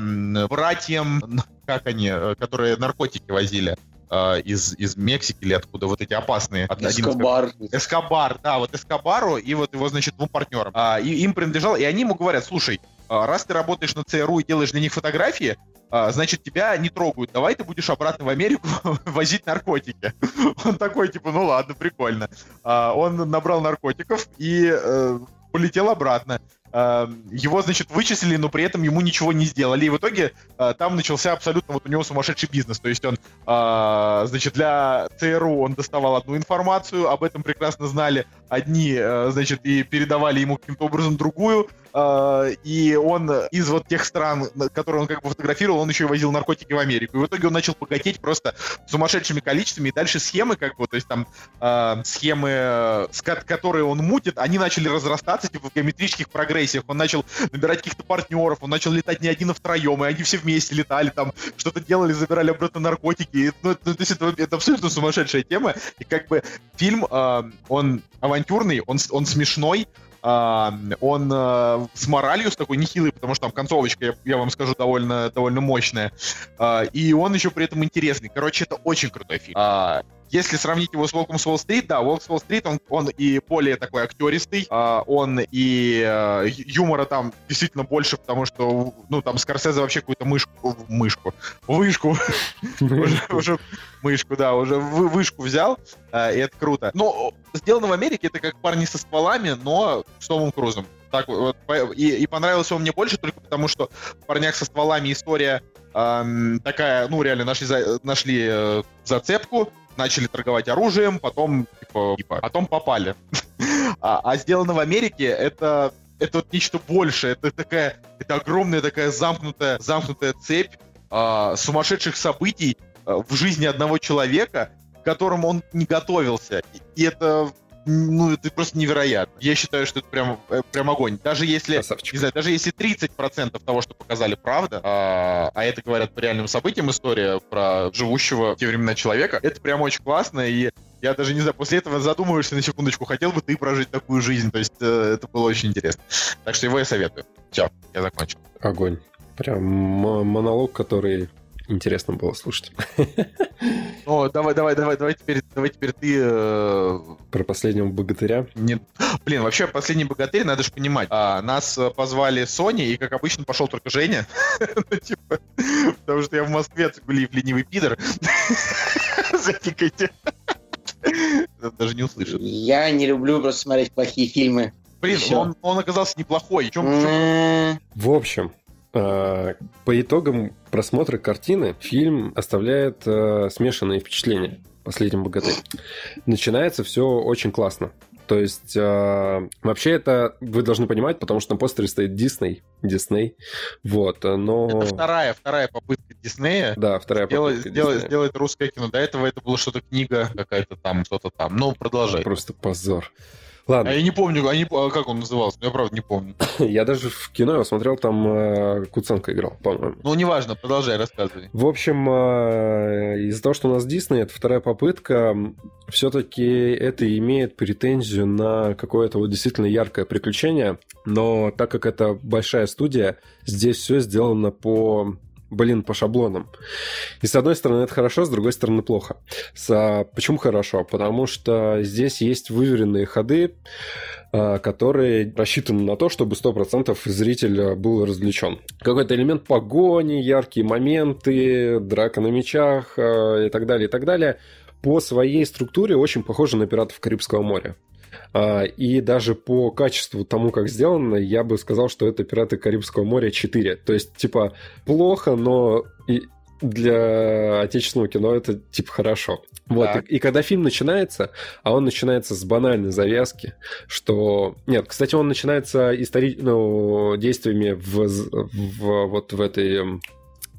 братьям, как они, которые наркотики возили. Э, из, из Мексики или откуда, вот эти опасные. один Эскобар. Эскобар, да, вот Эскобару и вот его, значит, двум партнерам. А, и им принадлежал, и они ему говорят, слушай, а, раз ты работаешь на ЦРУ и делаешь для них фотографии, а, значит, тебя не трогают, давай ты будешь обратно в Америку возить наркотики. Он такой, типа, ну ладно, прикольно. Он набрал наркотиков и э, полетел обратно. А, Его, значит, вычислили, но при этом ему ничего не сделали. И в итоге а, там начался абсолютно вот у него сумасшедший бизнес. То есть он, а, значит, для ЦРУ он доставал одну информацию, об этом прекрасно знали одни, э, значит, и передавали ему каким-то образом другую. А, И он из вот тех стран, которые он как бы фотографировал, он еще и возил наркотики в Америку. И в итоге он начал богатеть просто сумасшедшими количествами. И дальше схемы, как бы, то есть там схемы, э, с ко- которые он мутит, они начали разрастаться типа в геометрических прогрессиях. Он начал набирать каких-то партнеров, он начал летать не один, а втроем, и они все вместе летали, там что-то делали, забирали обратно наркотики. Ну, то есть это, это абсолютно сумасшедшая тема. И как бы фильм, он авантюрный, он, он смешной, а, он а, с моралью, с такой нехилой, потому что там концовочка, я, я вам скажу, довольно, довольно мощная. А, и он еще при этом интересный. Короче, это очень крутой фильм. А, если сравнить его с Волком с Уолл-стрит, да, Волк с Уолл-стрит, он, он и более такой актеристый, а, он и ю- юмора там действительно больше, потому что, ну, там Скорсезе вообще какую-то мышку, мышку, вышку, уже, мышку, да, уже вы- вышку взял, а, и это круто. Но сделано в Америке, это как парни со стволами, но с Томом Крузом. Так вот, и, и понравился он мне больше только потому, что в парнях со стволами история ам, такая, ну, реально нашли, за- нашли э, зацепку, начали торговать оружием, потом, типа, типа, потом попали. А, а сделано в Америке, это это вот нечто большее, это такая, это огромная такая замкнутая, замкнутая цепь а, сумасшедших событий а, в жизни одного человека, к которым он не готовился. И, и это, ну, это просто невероятно. Я считаю, что это прям, э, прям огонь. Даже если Красавчик. не знаю, даже если 30% того, что показали, правда, а, а это говорят по реальным событиям история про живущего в те времена человека, это прям очень классно, и я даже не знаю, после этого задумываешься на секундочку, хотел бы ты прожить такую жизнь, то есть э, это было очень интересно. Так что его я советую. Все, я закончил. Огонь. Прям монолог, который интересно было слушать. Ну, давай, давай, давай, давай теперь, давай теперь ты... э, Про последнего богатыря. не- Блин, вообще, последний богатырь, надо же понимать. а, нас э, позвали Sony, и, как обычно, пошел только Женя. Ну, типа, потому что я в Москве, Цигулиев ленивый пидор. Затикайте. Даже не услышит. Я не люблю просто смотреть плохие фильмы. Блин, он, он оказался неплохой. В чем, в чем- М, В общем, по итогам просмотра картины фильм оставляет э, смешанные впечатления. Последним богатырь. Начинается все очень классно. То есть, э, вообще это вы должны понимать, потому что на постере стоит Дисней. Дисней. Вот, э, но... Это вторая, вторая попытка Диснея Да, вторая сделать, попытка сделать, сделать русское кино. До этого это было что-то книга какая-то там, что-то там. Ну, продолжай. Просто позор. А Ладно, я не помню, а не а как он назывался, я правда не помню. я даже в кино его смотрел, там э, Куценко играл, по-моему. Ну, неважно, продолжай, рассказывай. В общем, э, из-за того, что у нас Дисней, это вторая попытка, все-таки это имеет претензию на какое-то вот действительно яркое приключение, но так как это большая студия, здесь все сделано по блин, по шаблонам. И с одной стороны это хорошо, с другой стороны плохо. С, а, почему хорошо? Потому что здесь есть выверенные ходы, а, которые рассчитаны на то, чтобы 100% зритель а, был развлечен. Какой-то элемент погони, яркие моменты, драка на мечах и так далее, и так далее. По своей структуре очень похожи на «Пиратов Карибского моря». А, И даже по качеству тому, как сделано, я бы сказал, что это «Пираты Карибского моря 4». То есть, типа, плохо, но и для отечественного кино это, типа, хорошо. Вот, Так. и, и когда фильм начинается, а он начинается с банальной завязки, что... Нет, кстати, он начинается истори... ну, действиями в, в вот в этой эм,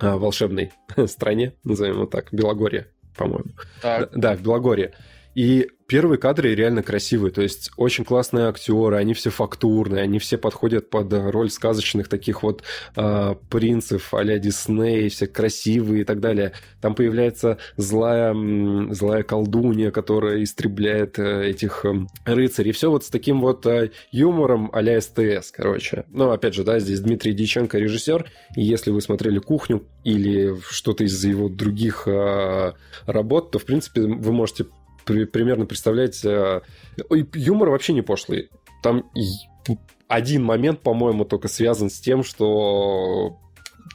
а, волшебной стране, назовем его так, Белогорье, по-моему. Так. Да, в Белогорье. И первые кадры реально красивые, то есть очень классные актеры, они все фактурные, они все подходят под роль сказочных таких вот э, принцев а-ля Дисней, все красивые и так далее. Там появляется злая, злая колдунья, которая истребляет э, этих э, рыцарей. Все вот с таким вот э, юмором а-ля СТС, короче. Ну, опять же, да, здесь Дмитрий Диченко режиссер, и если вы смотрели «Кухню» или что-то из его других э, работ, то, в принципе, вы можете при, примерно представлять... Э, юмор вообще не пошлый. Там один момент, по-моему, только связан с тем, что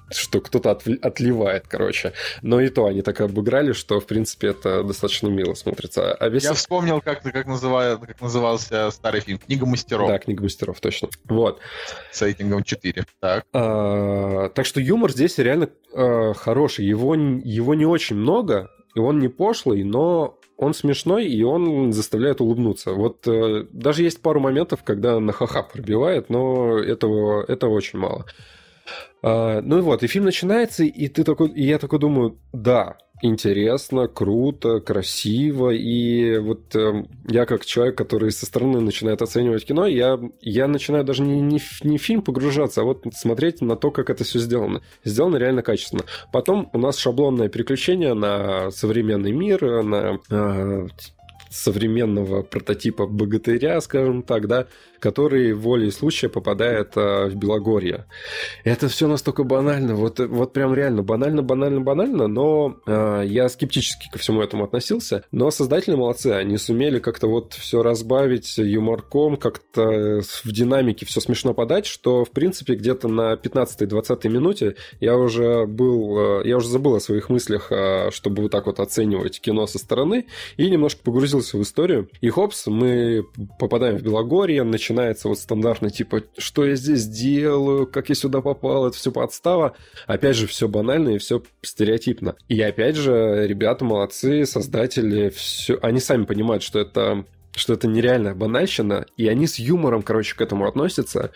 что кто-то от, отливает, короче. Но и то они так обыграли, что, в принципе, это достаточно мило смотрится. А весь... Я вспомнил, как, как, называя, как назывался старый фильм. «Книга мастеров». Да, «Книга мастеров», точно. Вот. С рейтингом 4. Так. А, так что юмор здесь реально а, хороший. Его, его не очень много, и он не пошлый, но он смешной, и он заставляет улыбнуться. Вот э, даже есть пару моментов, когда на ха-ха пробивает, но этого, этого очень мало. А, ну и вот, и фильм начинается, и ты такой, и я такой думаю, да, интересно, круто, красиво, и вот э, я как человек, который со стороны начинает оценивать кино, я, я начинаю даже не, не, не фильм погружаться, а вот смотреть на то, как это все сделано. Сделано реально качественно. Потом у нас шаблонное переключение на современный мир, на э, современного прототипа богатыря, скажем так, да, который волей случая попадает а, в Белогорье. Это все настолько банально, вот, вот прям реально банально, банально, банально, но а, я скептически ко всему этому относился. Но создатели молодцы, они сумели как-то вот все разбавить юморком, как-то в динамике все смешно подать, что, в принципе, где-то на 15-20 минуте я уже был, а, я уже забыл о своих мыслях, а, чтобы вот так вот оценивать кино со стороны, и немножко погрузился в историю. И хопс, мы попадаем в Белогорье, начинается вот стандартно, типа, что я здесь делаю, как я сюда попал, это все подстава. Опять же, все банально и все стереотипно. И опять же, ребята молодцы, создатели, все, они сами понимают, что это что это нереальная банальщина, и они с юмором, короче, к этому относятся.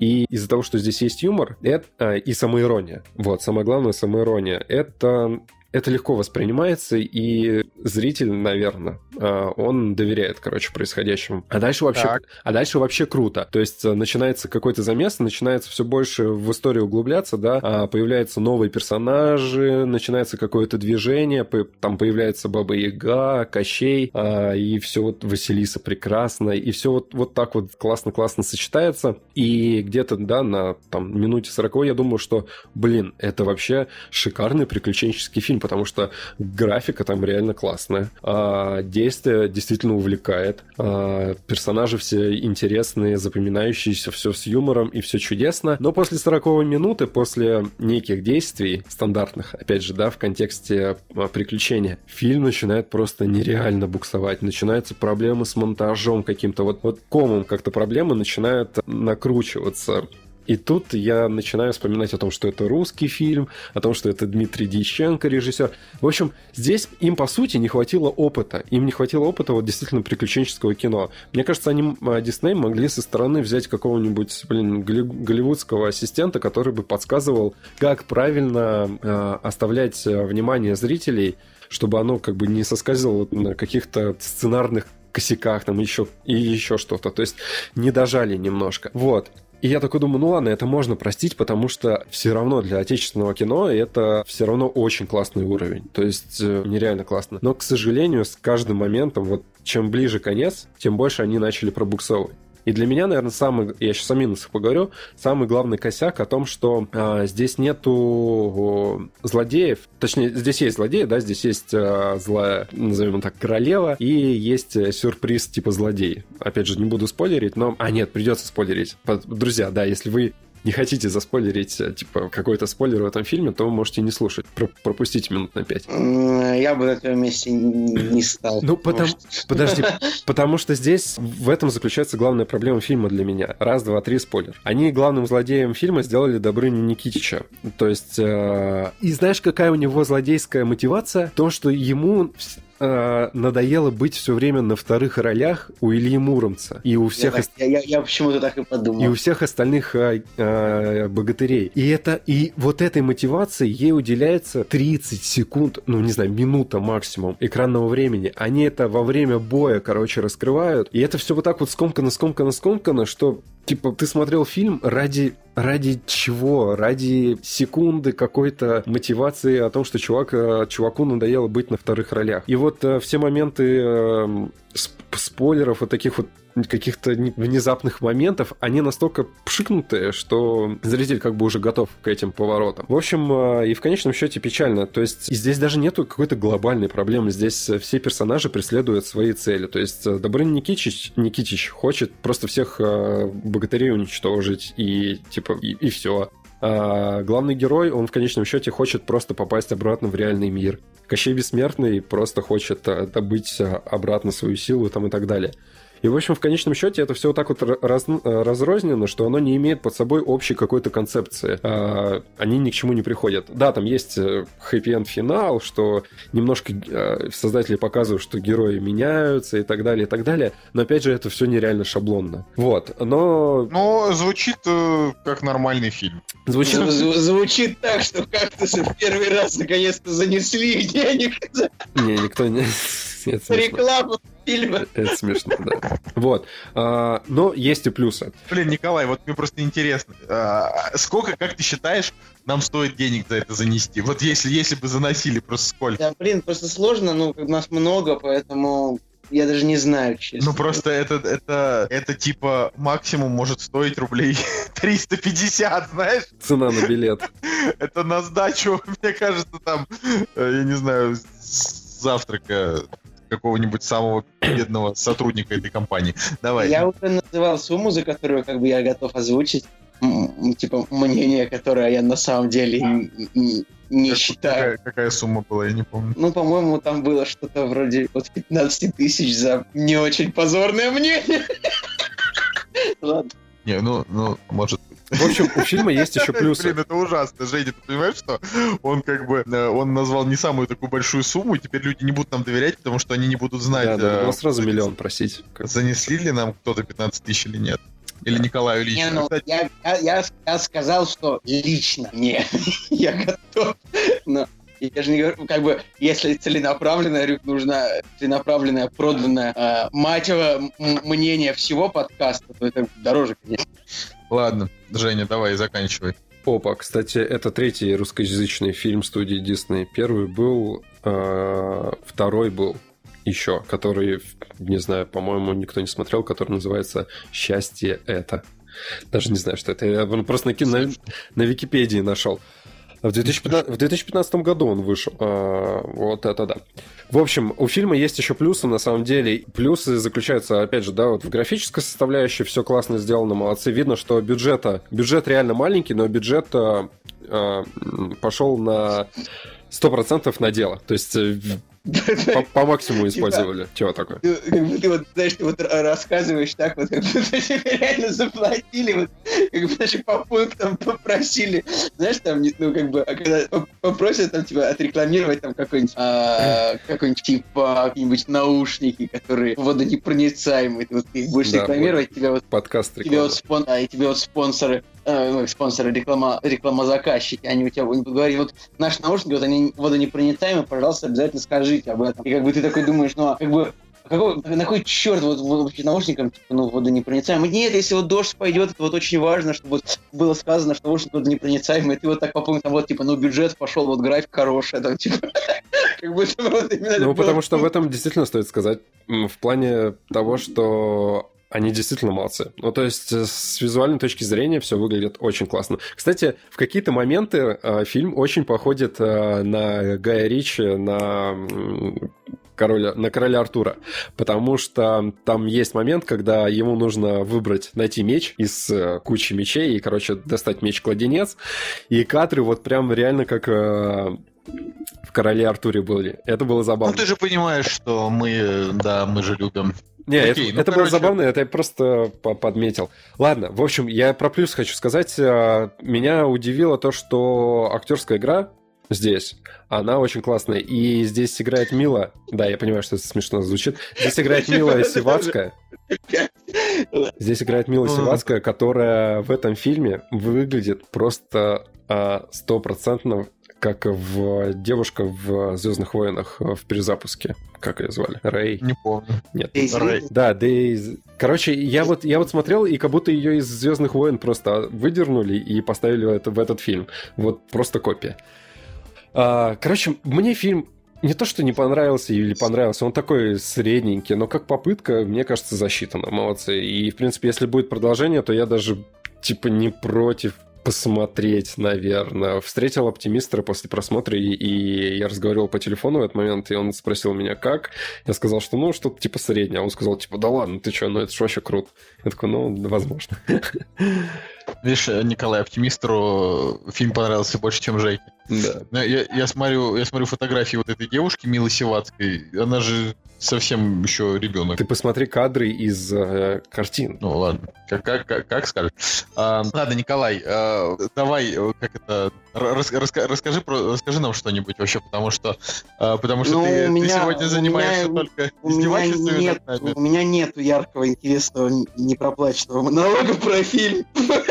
И из-за того, что здесь есть юмор, это, а, и самоирония. Вот, самое главное, самоирония. Это это легко воспринимается, и зритель, наверное, он доверяет, короче, происходящему. А дальше вообще, так. а дальше вообще круто. То есть э, начинается какой-то замес, начинается все больше в историю углубляться, да, а появляются новые персонажи, начинается какое-то движение, там появляется Баба Яга, Кощей, а, и все вот Василиса прекрасно, и все вот, вот так вот классно-классно сочетается. И где-то, да, на там минуте 40 я думаю, что, блин, это вообще шикарный приключенческий фильм, потому что графика там реально классная. А действие действительно увлекает. А персонажи все интересные, запоминающиеся, все с юмором и все чудесно. Но после 40 минуты, после неких действий стандартных, опять же, да, в контексте а, приключения, фильм начинает просто нереально буксовать. Начинаются проблемы с монтажом каким-то. Вот, вот комом как-то проблемы начинают накручиваться. И тут я начинаю вспоминать о том, что это русский фильм, о том, что это Дмитрий Дьяченко, режиссер. В общем, здесь им, по сути, не хватило опыта. Им не хватило опыта вот действительно приключенческого кино. Мне кажется, они, а, Дисней, могли со стороны взять какого-нибудь, блин, голливудского ассистента, который бы подсказывал, как правильно э, оставлять внимание зрителей, чтобы оно как бы не соскальзывало на каких-то сценарных косяках там еще и еще что-то. То есть не дожали немножко. Вот. И я такой думаю, ну ладно, это можно простить, потому что все равно для отечественного кино это все равно очень классный уровень. То есть э, нереально классно. Но, к сожалению, с каждым моментом, вот чем ближе конец, тем больше они начали пробуксовывать. И для меня, наверное, самый, я сейчас о минусах поговорю, самый главный косяк о том, что а, здесь нету злодеев, точнее, здесь есть злодеи, да, здесь есть а, злая, назовем так, королева, и есть сюрприз типа злодей. Опять же, не буду спойлерить, но... А, нет, придется спойлерить. Друзья, да, если вы не хотите заспойлерить, э, типа, какой-то спойлер в этом фильме, то вы можете не слушать. Про пропустите минут на пять. Я бы на твоем месте не стал. Ну, потому... подожди, потому что здесь в этом заключается главная проблема фильма для меня. Раз, два, три, спойлер. Они главным злодеем фильма сделали Добрыню Никитича. То есть... Э... И знаешь, какая у него злодейская мотивация? То, что ему э, надоело быть все время на вторых ролях у Ильи Муромца и у всех... Я, я, я, я почему-то так и подумал. И у всех остальных э, э, богатырей. И это и вот этой мотивации ей уделяется 30 секунд, ну не знаю, минута максимум экранного времени. Они это во время боя, короче, раскрывают. И это все вот так вот скомкано, скомкано, скомкано, что типа ты смотрел фильм ради ради чего? Ради секунды какой-то мотивации о том, что чувак, э, чуваку надоело быть на вторых ролях. И вот э, все моменты э, спойлеров, вот таких вот каких-то внезапных моментов, они настолько пшикнутые, что зритель как бы уже готов к этим поворотам. В общем, э, и в конечном счете печально. То есть здесь даже нету какой-то глобальной проблемы. Здесь все персонажи преследуют свои цели. То есть э, Добрын Никитич, Никитич хочет просто всех э, богатырей уничтожить и типа и, и все. А главный герой, он в конечном счете хочет просто попасть обратно в реальный мир. Кощей Бессмертный просто хочет добыть обратно свою силу там и так далее. И, в общем, в конечном счете это все вот так вот раз, разрознено, что оно не имеет под собой общей какой-то концепции. А, они ни к чему не приходят. Да, там есть э, хэппи-энд финал, что немножко а, создатели показывают, что герои меняются и так далее, и так далее. Но, опять же, это все нереально шаблонно. Вот, но... Но звучит э, как нормальный фильм. Звучит... Звучит так, что как-то в первый раз наконец-то занесли денег. Не, никто не... Рекламу фильма. Это смешно, да. Вот. А, но есть и плюсы. Блин, Николай, вот мне просто интересно. А, сколько, как ты считаешь, нам стоит денег за это занести? Вот если, если бы заносили, просто сколько? Да, блин, просто сложно, ну, нас много, поэтому я даже не знаю, честно. Ну просто это, это, это типа максимум может стоить рублей 350, знаешь? Цена на билет. Это на сдачу, мне кажется, там, э, я не знаю, завтрака какого-нибудь самого бедного сотрудника этой компании. Давай. Я уже называл сумму, за которую как бы я готов озвучить. Типа мнение, которое я на самом деле не, как, считаю. Какая, какая сумма была, я не помню. Ну, по-моему, там было что-то вроде от 15 тысяч за не очень позорное мнение. Ладно. Не, ну, ну, может в общем, у фильма есть еще плюсы. Блин, это ужасно. Женя, ты понимаешь, что он как бы, э, он назвал не самую такую большую сумму, и теперь люди не будут нам доверять, потому что они не будут знать. Да, да, э, сразу миллион просить. Занесли ли нам кто-то 15 тысяч или нет? Или Николаю лично? Не, ну, я, я, я, я сказал, что лично не. я готов. Но я же не говорю, как бы, если целенаправленная, говорю, нужна целенаправленная, проданная э, матево мнение всего подкаста, то это дороже, конечно. Ладно, Женя, давай, заканчивай. Опа, кстати, это третий русскоязычный фильм студии Дисней. Первый был, э, второй был еще, который, не знаю, по-моему, никто не смотрел, который называется «Счастье это». Даже не знаю, что это. Я просто на, на, на Википедии нашел. В 2015, в 2015 году он вышел. А, вот это да. В общем, у фильма есть еще плюсы, на самом деле. Плюсы заключаются, опять же, да, вот в графической составляющей все классно сделано, молодцы. Видно, что бюджета, бюджет реально маленький, но бюджет а, а, пошел на 100% на дело. То есть э, по, по максимуму типа, использовали. Чего такое? Как бы ты вот, знаешь, ты вот рассказываешь так, вот как будто тебе реально заплатили, вот, как бы даже по пунктам попросили. Знаешь, там, ну, как бы, а когда попросят там, типа, отрекламировать там какой-нибудь, а, какой-нибудь, типа, какие-нибудь наушники, которые водонепроницаемые, ты вот их будешь да, рекламировать, вот, тебя вот... Подкаст тебе вот, спон, а, и тебе вот спонсоры э, ну, спонсоры, реклама, рекламозаказчики, они у тебя будут говорить, вот наши наушники, вот они водонепроницаемые, пожалуйста, обязательно скажите об этом. И как бы ты такой думаешь, ну, а как бы какой, на какой черт вот, вообще наушникам, типа, ну, водонепроницаемый? Нет, если вот дождь пойдет, это вот очень важно, чтобы вот было сказано, что наушник водонепроницаемый, ты вот так по пунктам, вот, типа, ну, бюджет пошел, вот график хороший, там, типа, как будто вот именно... Ну, потому что в этом действительно стоит сказать, в плане того, что они действительно молодцы. Ну, то есть, э, с визуальной точки зрения все выглядит очень классно. Кстати, в какие-то моменты э, фильм очень походит э, на Гая Ричи, на короля, на короля Артура, потому что там есть момент, когда ему нужно выбрать, найти меч из э, кучи мечей и, короче, достать меч-кладенец, и кадры вот прям реально как э, в короле Артуре были. Это было забавно. Ну ты же понимаешь, что мы, да, мы же любим не, Окей, это, ну, это короче... было забавно, это я просто подметил. Ладно, в общем, я про плюс хочу сказать. А, меня удивило то, что актерская игра здесь. Она очень классная. И здесь играет Мила. Да, я понимаю, что это смешно звучит. Здесь играет Мила Сивацкая. Здесь играет Мила Сивацкая, которая в этом фильме выглядит просто а, стопроцентно как в девушка в Звездных войнах в перезапуске. Как ее звали? Рэй? Не помню. Нет. Дейзи? Рэй. Да, Дейзи. Короче, я вот, я вот смотрел, и как будто ее из Звездных войн просто выдернули и поставили это, в этот фильм. Вот просто копия. А, короче, мне фильм не то, что не понравился или понравился, он такой средненький, но как попытка, мне кажется, засчитана. Молодцы. И, в принципе, если будет продолжение, то я даже типа не против посмотреть, наверное. Встретил оптимиста после просмотра, и, и я разговаривал по телефону в этот момент, и он спросил меня, как. Я сказал, что ну, что-то типа среднее. А он сказал, типа, да ладно, ты что, ну это же вообще круто. Я такой, ну, возможно. Видишь, Николай, оптимистру фильм понравился больше, чем Жеке. Да. Я, я, смотрю, я смотрю фотографии вот этой девушки Милы Севацкой. Она же совсем еще ребенок. Ты посмотри кадры из э, картин. Ну ладно, как, как, как, как скажешь. А, ладно, Николай, а, давай, э, как это, рас, раска, расскажи, про, расскажи нам что-нибудь вообще, потому что, а, потому что ну, ты, меня, ты сегодня занимаешься меня, только издевательствами. Нет, у меня нет яркого, интересного, непроплаченного монолога про фильм.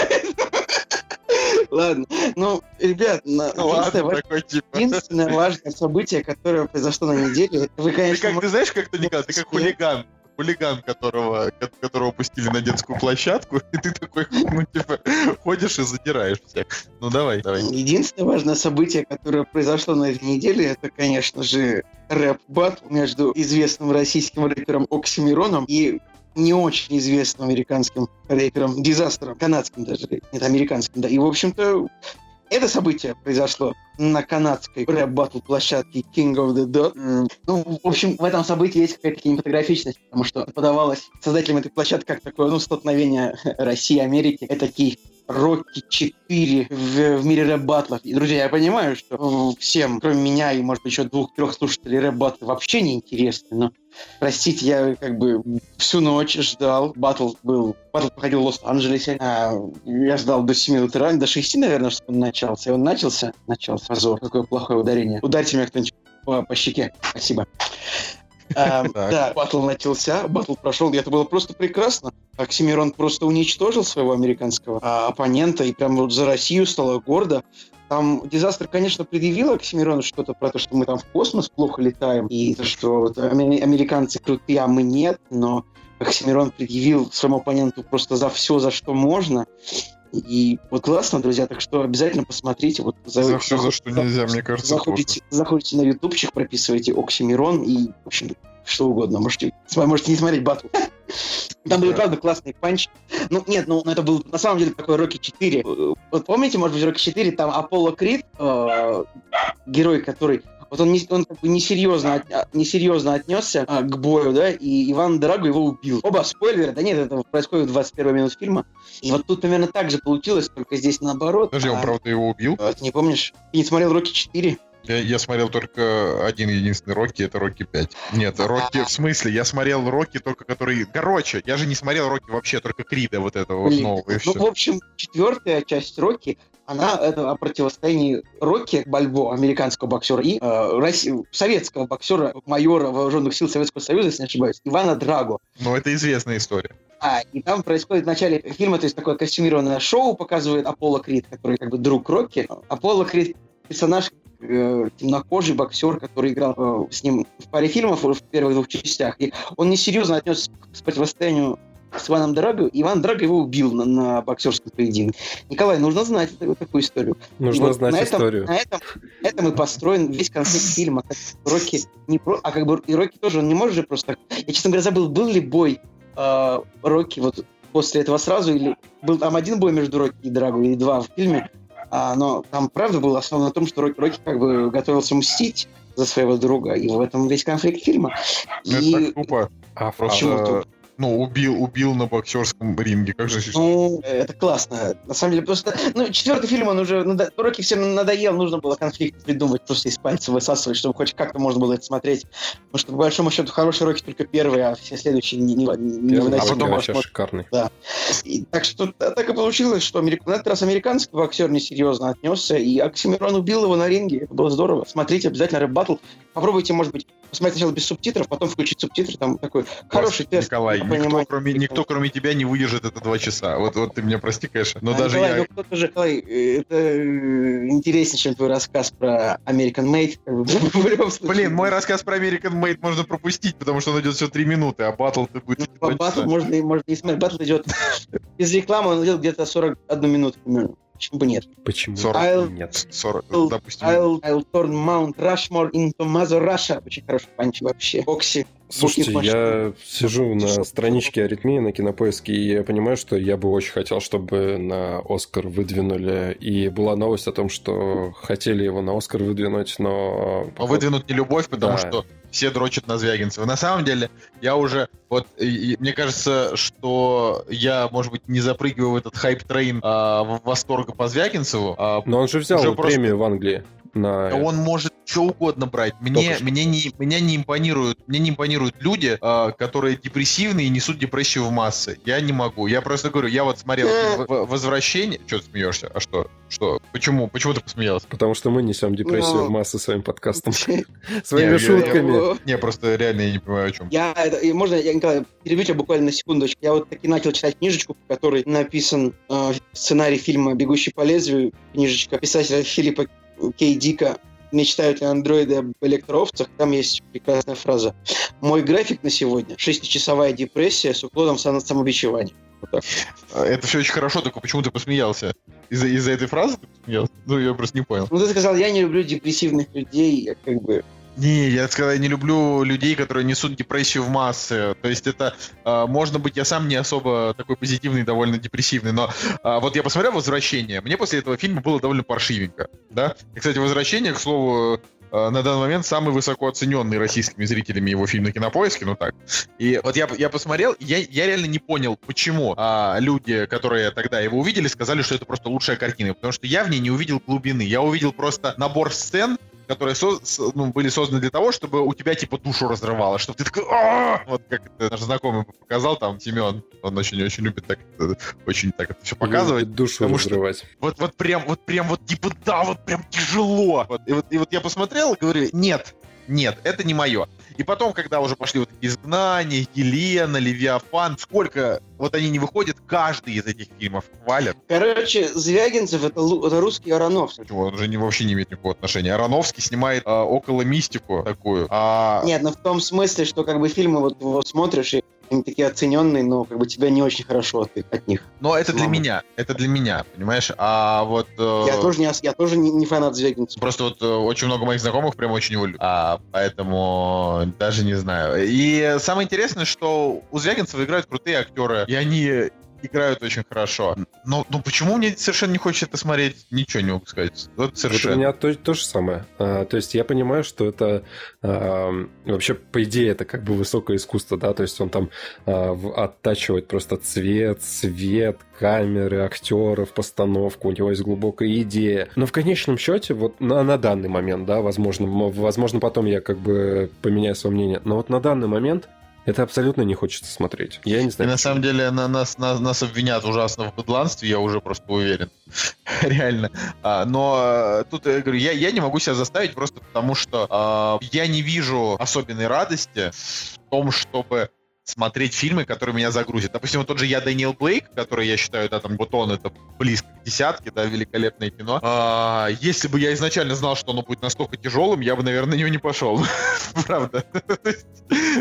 Ладно. Ну, ребят, на... ну, ладно, ва... такой, типа. единственное важное событие, которое произошло на неделе, вы, конечно... Ты, как, ты знаешь, как то Николай, ты как хулиган хулиган, которого, которого пустили на детскую площадку, и ты такой, ну, типа, ходишь и задираешь всех. Ну, давай, давай. Единственное важное событие, которое произошло на этой неделе, это, конечно же, рэп-баттл между известным российским рэпером Оксимироном и не очень известным американским рэпером, Дизастером, канадским даже, нет, американским, да. И, в общем-то, это событие произошло на канадской рэп-баттл площадке King of the Dot. Ну, в общем, в этом событии есть какая-то кинематографичность, потому что подавалось создателями этой площадки как такое, ну, столкновение России и Америки. Это такие Рокки 4 в, в мире рэп-баттлов. И, друзья, я понимаю, что всем, кроме меня и, может еще двух-трех слушателей рэп-баттлы вообще не интересны, но, простите, я как бы всю ночь ждал. Баттл был... Баттл проходил в Лос-Анджелесе. А, я ждал до 7 утра, до 6, наверное, чтобы он начался. И он начался. Начался. Позор. Какое плохое ударение. Ударьте меня кто-нибудь по, по щеке. Спасибо. Эм, да, батл начался, батл прошел, и это было просто прекрасно. Оксимирон просто уничтожил своего американского а, оппонента, и прям вот за Россию стало гордо. Там Дизастер, конечно, предъявил Оксимирону что-то про то, что мы там в космос плохо летаем, и то, что вот, американцы крутые, а мы нет, но Оксимирон предъявил своему оппоненту просто за все, за что можно. И вот классно, друзья, так что обязательно посмотрите. Вот за, за все, за что нельзя, мне кажется, заходите, заходите на ютубчик, прописывайте Оксимирон и, в общем, что угодно. Можете, можете не смотреть батл. Там были, правда, классные панчи. Ну, нет, ну, это был на самом деле такой Рокки 4. Вот помните, может быть, Рокки 4, там Аполло Крид, э, герой, который вот он, не, он как бы несерьезно, от, а, несерьезно отнесся а, к бою, да, и Иван Драго его убил. Оба спойлеры, да нет, это происходит в 21 минут фильма. И вот тут примерно так же получилось, только здесь наоборот. Подожди, а, он правда его убил? А, ты не помнишь? Ты не смотрел Рокки 4? Я, я смотрел только один единственный Рокки, это Рокки 5. Нет, Рокки, в смысле, я смотрел Рокки только который... Короче, я же не смотрел Рокки вообще, только Крида вот этого Блин. нового, Ну, в общем, четвертая часть Рокки, она это о противостоянии Рокки Бальбо, американского боксера, и э, Росси... советского боксера, майора вооруженных сил Советского Союза, если не ошибаюсь, Ивана Драго. Ну, это известная история. А, и там происходит в начале фильма, то есть такое костюмированное шоу показывает Аполло Крид, который как бы друг Рокки. Аполло Крид персонаж э, темнокожий боксер, который играл э, с ним в паре фильмов в первых двух частях. И он несерьезно отнесся к противостоянию с Иваном Драго, Иван Драго его убил на, на боксерском поединке. Николай, нужно знать вот такую историю. Нужно вот знать на историю. Этом, на этом, этом и построен весь конфликт фильма. Как Рокки не про... А как бы и Рокки тоже, он не может же просто... Я, честно говоря, забыл, был ли бой э, Рокки вот после этого сразу, или был там один бой между Рокки и Драго, или два в фильме, а, но там правда было основано на том, что Рокки, Рокки как бы готовился мстить за своего друга, и в этом весь конфликт фильма. И... Это так тупо. А, Почему а, Ну, убил, убил на боксерском ринге. Как же... Ну, это классно. На самом деле, просто... Ну, четвертый фильм, он уже... Надо... Рокки всем надоел, нужно было конфликт придумать, просто из пальца высасывать, чтобы хоть как-то можно было это смотреть. Потому что, по большому счету, хороший Рокки только первый, а все следующие не, не, не а потом вообще просмотр. шикарный. И так что так и получилось, что америк... на этот раз американский боксер несерьезно отнесся, и Оксимирон убил его на ринге. Это было здорово. Смотрите обязательно рэп батл. Попробуйте, может быть, посмотреть сначала без субтитров, потом включить субтитры. Там такой хороший тест. Николай, никто кроме, никто, кроме тебя, не выдержит это два часа. Вот, вот ты меня прости, конечно, но А, даже Николай, я... ну кто-то же, Николай, э, это э, интереснее, чем твой рассказ про American Made. Блин, мой рассказ про American Made можно пропустить, потому что он идет всего три минуты, а батл ты будет Ну, часа. можно, и- смотреть. Батл идет без рекламы, он идет где-то 41 минуту примерно. Почему бы нет? Почему? 40. I'll- Нет. 40, I'll- допустим. I'll, I'll turn Mount Rushmore into Mother Russia. Очень хороший панч вообще. Бокси. Слушайте, Букин я сижу на страничке аритмии на кинопоиске, и я понимаю, что я бы очень хотел, чтобы на Оскар выдвинули. И была новость о том, что хотели его на Оскар выдвинуть, но... Но выдвинут не любовь, потому Да. что все дрочат на Звягинцева. На самом деле, я уже, вот, и- и мне кажется, что я, может быть, не запрыгиваю в этот hype train а, восторга по Звягинцеву. а, Но он же взял Уже просто- премию в Англии. На... он может что угодно брать. Мне, мне, не, меня не импонируют, мне не импонируют люди, а, которые депрессивны и несут депрессию в массы. Я не могу. Я просто говорю, я вот смотрел Э. «Возвращение». Что ты смеешься? А что? Что? Почему? Почему ты посмеялся? Потому что мы несем депрессию Ну. в массы своим подкастом. Своими шутками. Не, просто реально я не понимаю, о чем. Я, это, и можно, я, Николай, перебью тебя буквально на секундочку. Я вот таки начал читать книжечку, в которой написан э, сценарий фильма «Бегущий по лезвию». Книжечка писателя Филиппа Кей Дика «Мечтают ли андроиды об электроовцах?» Там есть прекрасная фраза. «Мой график на сегодня – шестичасовая депрессия с уклоном в само- самобичевание». Вот так. Это все очень хорошо, только почему ты посмеялся? Из-за из этой фразы ты посмеялся? Ну, я просто не понял. Ну, ты сказал, я не люблю депрессивных людей, я как бы... Не, я сказал, я не люблю людей, которые несут депрессию в массы. То есть это, а, можно быть, я сам не особо такой позитивный, довольно депрессивный, но а, вот я посмотрел «Возвращение», мне после этого фильма было довольно паршивенько, да? И, кстати, «Возвращение», к слову, а, на данный момент самый высоко оцененный российскими зрителями его фильм на Кинопоиске, ну так. И вот я, я посмотрел, я, я реально не понял, почему а, люди, которые тогда его увидели, сказали, что это просто лучшая картина, потому что я в ней не увидел глубины, я увидел просто набор сцен, которые со- ну, были созданы для того, чтобы у тебя типа душу разрывало, чтобы ты такой, «А!» вот как это наш знакомый показал, там Семен, он очень-очень любит так, э, очень так это все показывать. Любит Душу потому что- разрывать. Вот, вот прям, вот прям вот типа да, вот прям тяжело. Вот, и, вот, и вот я посмотрел и говорю, нет, нет, это не мое. И потом, когда уже пошли вот эти изгнания, Елена, Левиафан, сколько вот они не выходят, каждый из этих фильмов хвалят. Короче, Звягинцев это, это русский Ароновский. Чего, он уже не, вообще не имеет никакого отношения. Ароновский снимает а, около мистику такую. А, Нет, ну в том смысле, что как бы фильмы вот его смотришь, и они такие оцененные, но как бы тебя не очень хорошо от, от них. но это для меня, это для меня, понимаешь? А вот... э, Я тоже не, я тоже не, не фанат Звягинцева. Просто вот э, очень много моих знакомых прям очень его любят. А, поэтому даже не знаю. И самое интересное, что у Звягинцева играют крутые актеры, и они играют очень хорошо. Но, ну почему мне совершенно не хочется это смотреть? Ничего не могу сказать. Вот Вот у совершенно. меня то, то же самое. А, то есть я понимаю, что это а, вообще, по идее, это как бы высокое искусство, да, то есть он там а, в- оттачивает просто цвет, свет, камеры, актеров, постановку, у него есть глубокая идея. Но в конечном счете, вот на, на данный момент, да, возможно, возможно, потом я как бы поменяю свое мнение, но вот на данный момент это абсолютно не хочется смотреть. Я не И знаю. на самом деле на нас, нас, нас обвинят ужасно в быдланстве, я уже просто уверен. Реально. А, но э, тут я говорю, я, я не могу себя заставить просто потому, что а, я не вижу особенной радости в том, чтобы смотреть фильмы, которые меня загрузят. Допустим, вот тот же я Дэниел Блейк, который я считаю, да, там вот он это близко к десятке, да, великолепное кино. А, если бы я изначально знал, что оно будет настолько тяжелым, я бы, наверное, на него не пошел. Правда.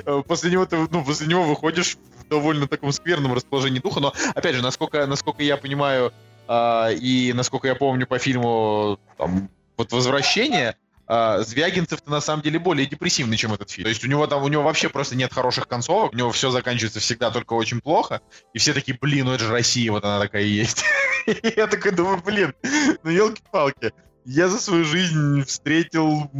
Э, После него ты, ну, после него выходишь в довольно таком скверном расположении духа, но, опять же, насколько, насколько я понимаю а, и насколько я помню по фильму там, вот «Возвращение», а, Звягинцев-то на самом деле более депрессивный, чем этот фильм. То есть у него там, у него вообще просто нет хороших концовок, у него все заканчивается всегда только очень плохо, и все такие, блин, ну это же Россия, вот она такая и есть. Я такой думаю, блин, ну елки-палки. я за свою жизнь встретил,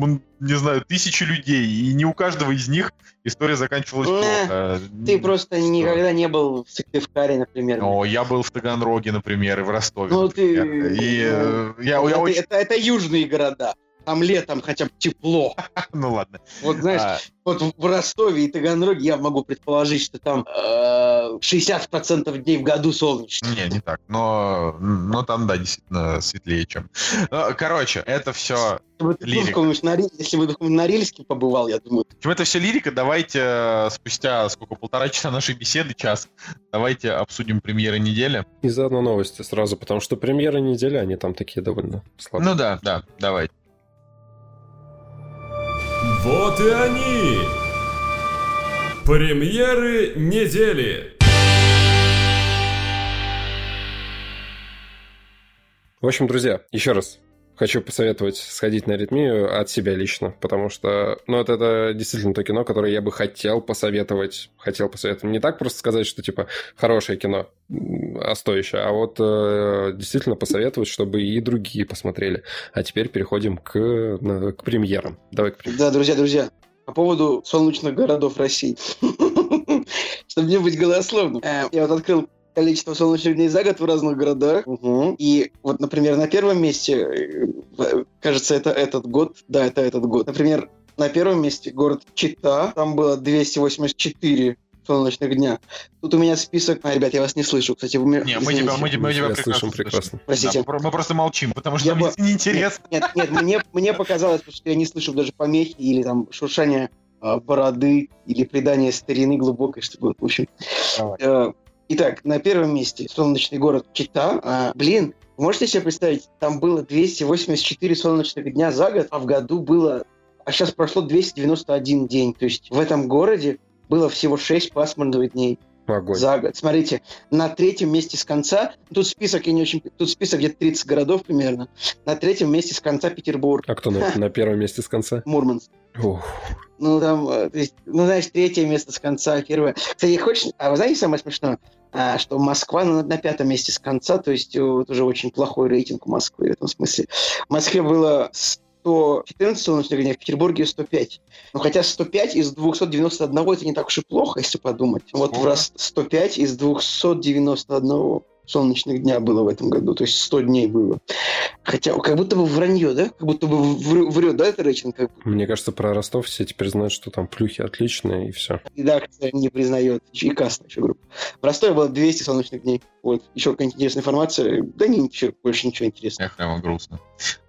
не знаю, тысячи людей, и не у каждого из них история заканчивалась Не, плохо. Ты просто Что? никогда не был в Сыктывкаре, например. О, я был в Таганроге, например, и в Ростове. Ну, ты-. И э, я, Ну, я это, очень... это, это южные города. Там летом хотя бы тепло. Ну ладно. Вот знаешь, А, вот в- в Ростове и Таганроге я могу предположить, что там э, 60% дней в году солнечно. Не, не так. Но, но там, да, действительно светлее, чем. Ну, Короче, это все. Если бы ты Лирика. если бы ты какой-нибудь на Рильске побывал, я думаю, Чем это все лирика, давайте э, спустя сколько, полтора часа нашей беседы, час, давайте обсудим премьеры недели. И заодно новости сразу, потому что премьеры недели, они там такие довольно слабые. Ну да, да, давайте. Вот и они! Премьеры недели! В общем, друзья, еще раз хочу посоветовать сходить на аритмию от себя лично, потому что, ну, вот это действительно то кино, которое я бы хотел посоветовать. Хотел посоветовать. Не так просто сказать, что, типа, хорошее кино, а стоящее, а вот э, действительно посоветовать, чтобы и другие посмотрели. А теперь переходим к, на- к премьерам. Давай к премьерам. Да, друзья, друзья, по поводу солнечных городов России. Чтобы не быть голословным. Э, Я вот открыл количество солнечных дней за год в разных городах. Мгм. И вот, например, на первом месте, э, кажется, это этот год. Да, это этот год. Например, на первом месте город Чита. Там было 284 солнечных дня. Тут у меня список... А, ребят, я вас не слышу. Кстати, вы меня... Не, мы тебя, мы, тебя- мы тебя прекрасно слышим прекрасно. Простите. Да, мы, просто молчим, потому что Я нам бы- неинтересно. Нет, нет, мне, мне показалось, что я не слышу даже помехи или там шуршание а, бороды или придание старины глубокой, чтобы, в общем... Давай. Итак, на первом месте солнечный город Чита. А, блин, можете себе представить, там было 284 солнечных дня за год, а в году было... А сейчас прошло 291 день. То есть в этом городе было всего 6 пасмурных дней Огонь. за год. Смотрите, на третьем месте с конца, тут список я не очень, тут список где-то 30 городов примерно. На третьем месте с конца Петербург, А кто на, на первом месте с конца? Мурманск. Ух, Ну, там, э, ну, знаешь, третье место с конца, первое. Кстати, хочешь, а вы знаете самое смешное? А, что Москва на, на пятом месте с конца, то есть э, вот уже очень плохой рейтинг у Москвы в этом смысле. В Москве было 114 солнечных дней, в Петербурге 105. Ну, хотя 105 из 291 это не так уж и плохо, если подумать. Вот Сколько? раз 105 из 291 солнечных дня было в этом году, то есть 100 дней было. Хотя как будто бы вранье, да? Как будто бы вр- врет, да, это? Как бы. Мне кажется, про Ростов все теперь знают, что там плюхи отличные, и все. редакция не признает. И каста еще группа. В Ростове было 200 солнечных дней. Вот. Еще какая-нибудь интересная информация. Да не, ничего, больше ничего интересного. Эх, прямо грустно.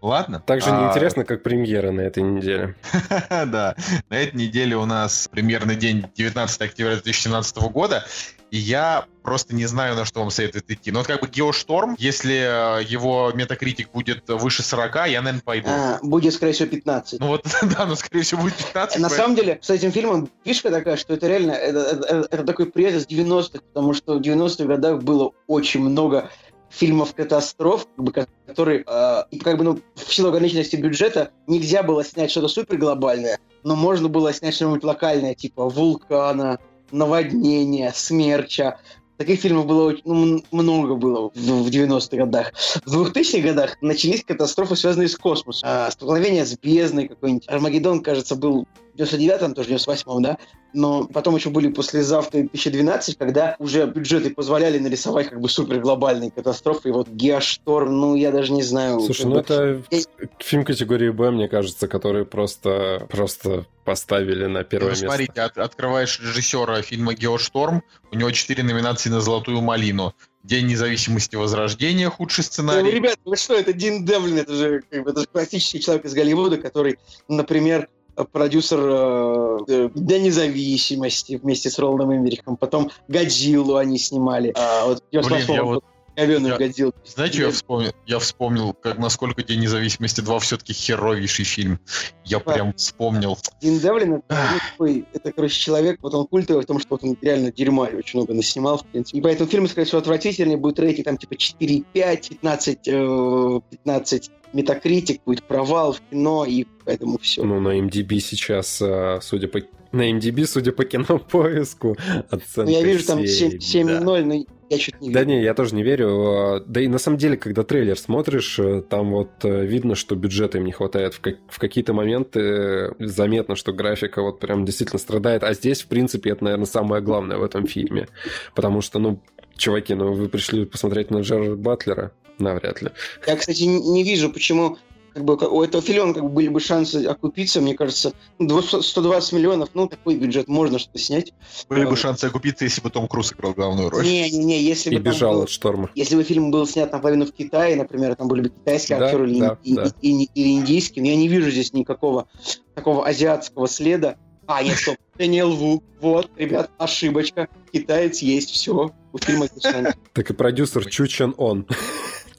Ладно. Так же А, неинтересно, как премьера на этой неделе. Да, на этой неделе у нас примерный день 19 октября 2017 года, и я просто не знаю, на что вам советует идти. Но вот как бы Геошторм, если э, его метакритик будет выше 40, я, наверное, пойду. А, будет, скорее всего, 15. Ну вот, да, ну, скорее всего, будет 15. На поэтому- самом деле, с этим фильмом фишка такая, что это реально, это, это- это такой привет из 90-х, потому что в 90-х годах было очень много фильмов катастроф, как бы, которые, э, как бы, ну, в силу ограниченности бюджета нельзя было снять что-то супер глобальное, но можно было снять что-нибудь локальное, типа вулкана, наводнения, смерча. Таких фильмов было ну, много было в, в 90-х годах. В 2000-х годах начались катастрофы, связанные с космосом. А, столкновение с бездной какой-нибудь. Армагеддон, кажется, был 99-м, тоже 98-м, да? Но потом еще были послезавтра 2012, когда уже бюджеты позволяли нарисовать как бы супер глобальные катастрофы. И вот Геошторм, ну, я даже не знаю. Слушай, ну бы- это Я- фильм категории Б, мне кажется, который просто, просто поставили на первое Ну, место. смотрите, от- открываешь режиссера фильма «Геошторм», у него четыре номинации на «Золотую малину». «День независимости Возрождения», худший Ну, сценарий. ребят, вы что, это Дин Девлин, это же, как бы, это же классический человек из Голливуда, который, например, продюсер э, э, Дня независимости вместе с Роландом Эмерихом, потом Годзиллу они снимали. А, вот, Блин, я вот- говёную я- Годзиллу. Знаете, я вспомнил? Я вспомнил, как насколько День независимости 2 все-таки херовейший фильм. Я прям вспомнил. Дин Девлин это, ну, такой, это, короче, человек, вот он культовый в том, что вот он реально дерьма очень много наснимал, в принципе. И поэтому фильм, скорее всего, отвратительный, будет рейтинг там типа 4,5, 15, э, 15 метакритик, будет провал в кино, и поэтому все. Ну, на MDB сейчас, а, судя по... На MDB, судя по кинопоиску, оценка Ну, я вижу там 7, 7,0, да. но Я что-то не Да верю. не, я тоже не верю. Да и на самом деле, когда трейлер смотришь, э, там вот э, видно, что бюджета им не хватает. В, как- в какие-то моменты э, заметно, что графика вот прям действительно страдает. А здесь, в принципе, это, наверное, самое главное в этом фильме. Потому что, ну, чуваки, ну вы пришли посмотреть на Джерарда Батлера? Навряд ли. Я, кстати, не вижу, почему как бы, у этого фильма как бы, были бы шансы окупиться, мне кажется, ну, 200 120 миллионов, ну, такой бюджет, можно что-то снять. Были бы Да. шансы окупиться, если бы Том Круз играл главную роль. Не-не-не, если И бы там бежал был- от шторма. Если бы фильм был снят наполовину в Китае, например, там были бы китайские Да, актеры или, да, и- да. и- и- или индийские, но я не вижу здесь никакого такого азиатского следа. А, нет, стоп, Дэниел Ву. Вот, ребят, ошибочка. Китаец есть, все. У фильма отлично. Так и продюсер Чу Чен Он.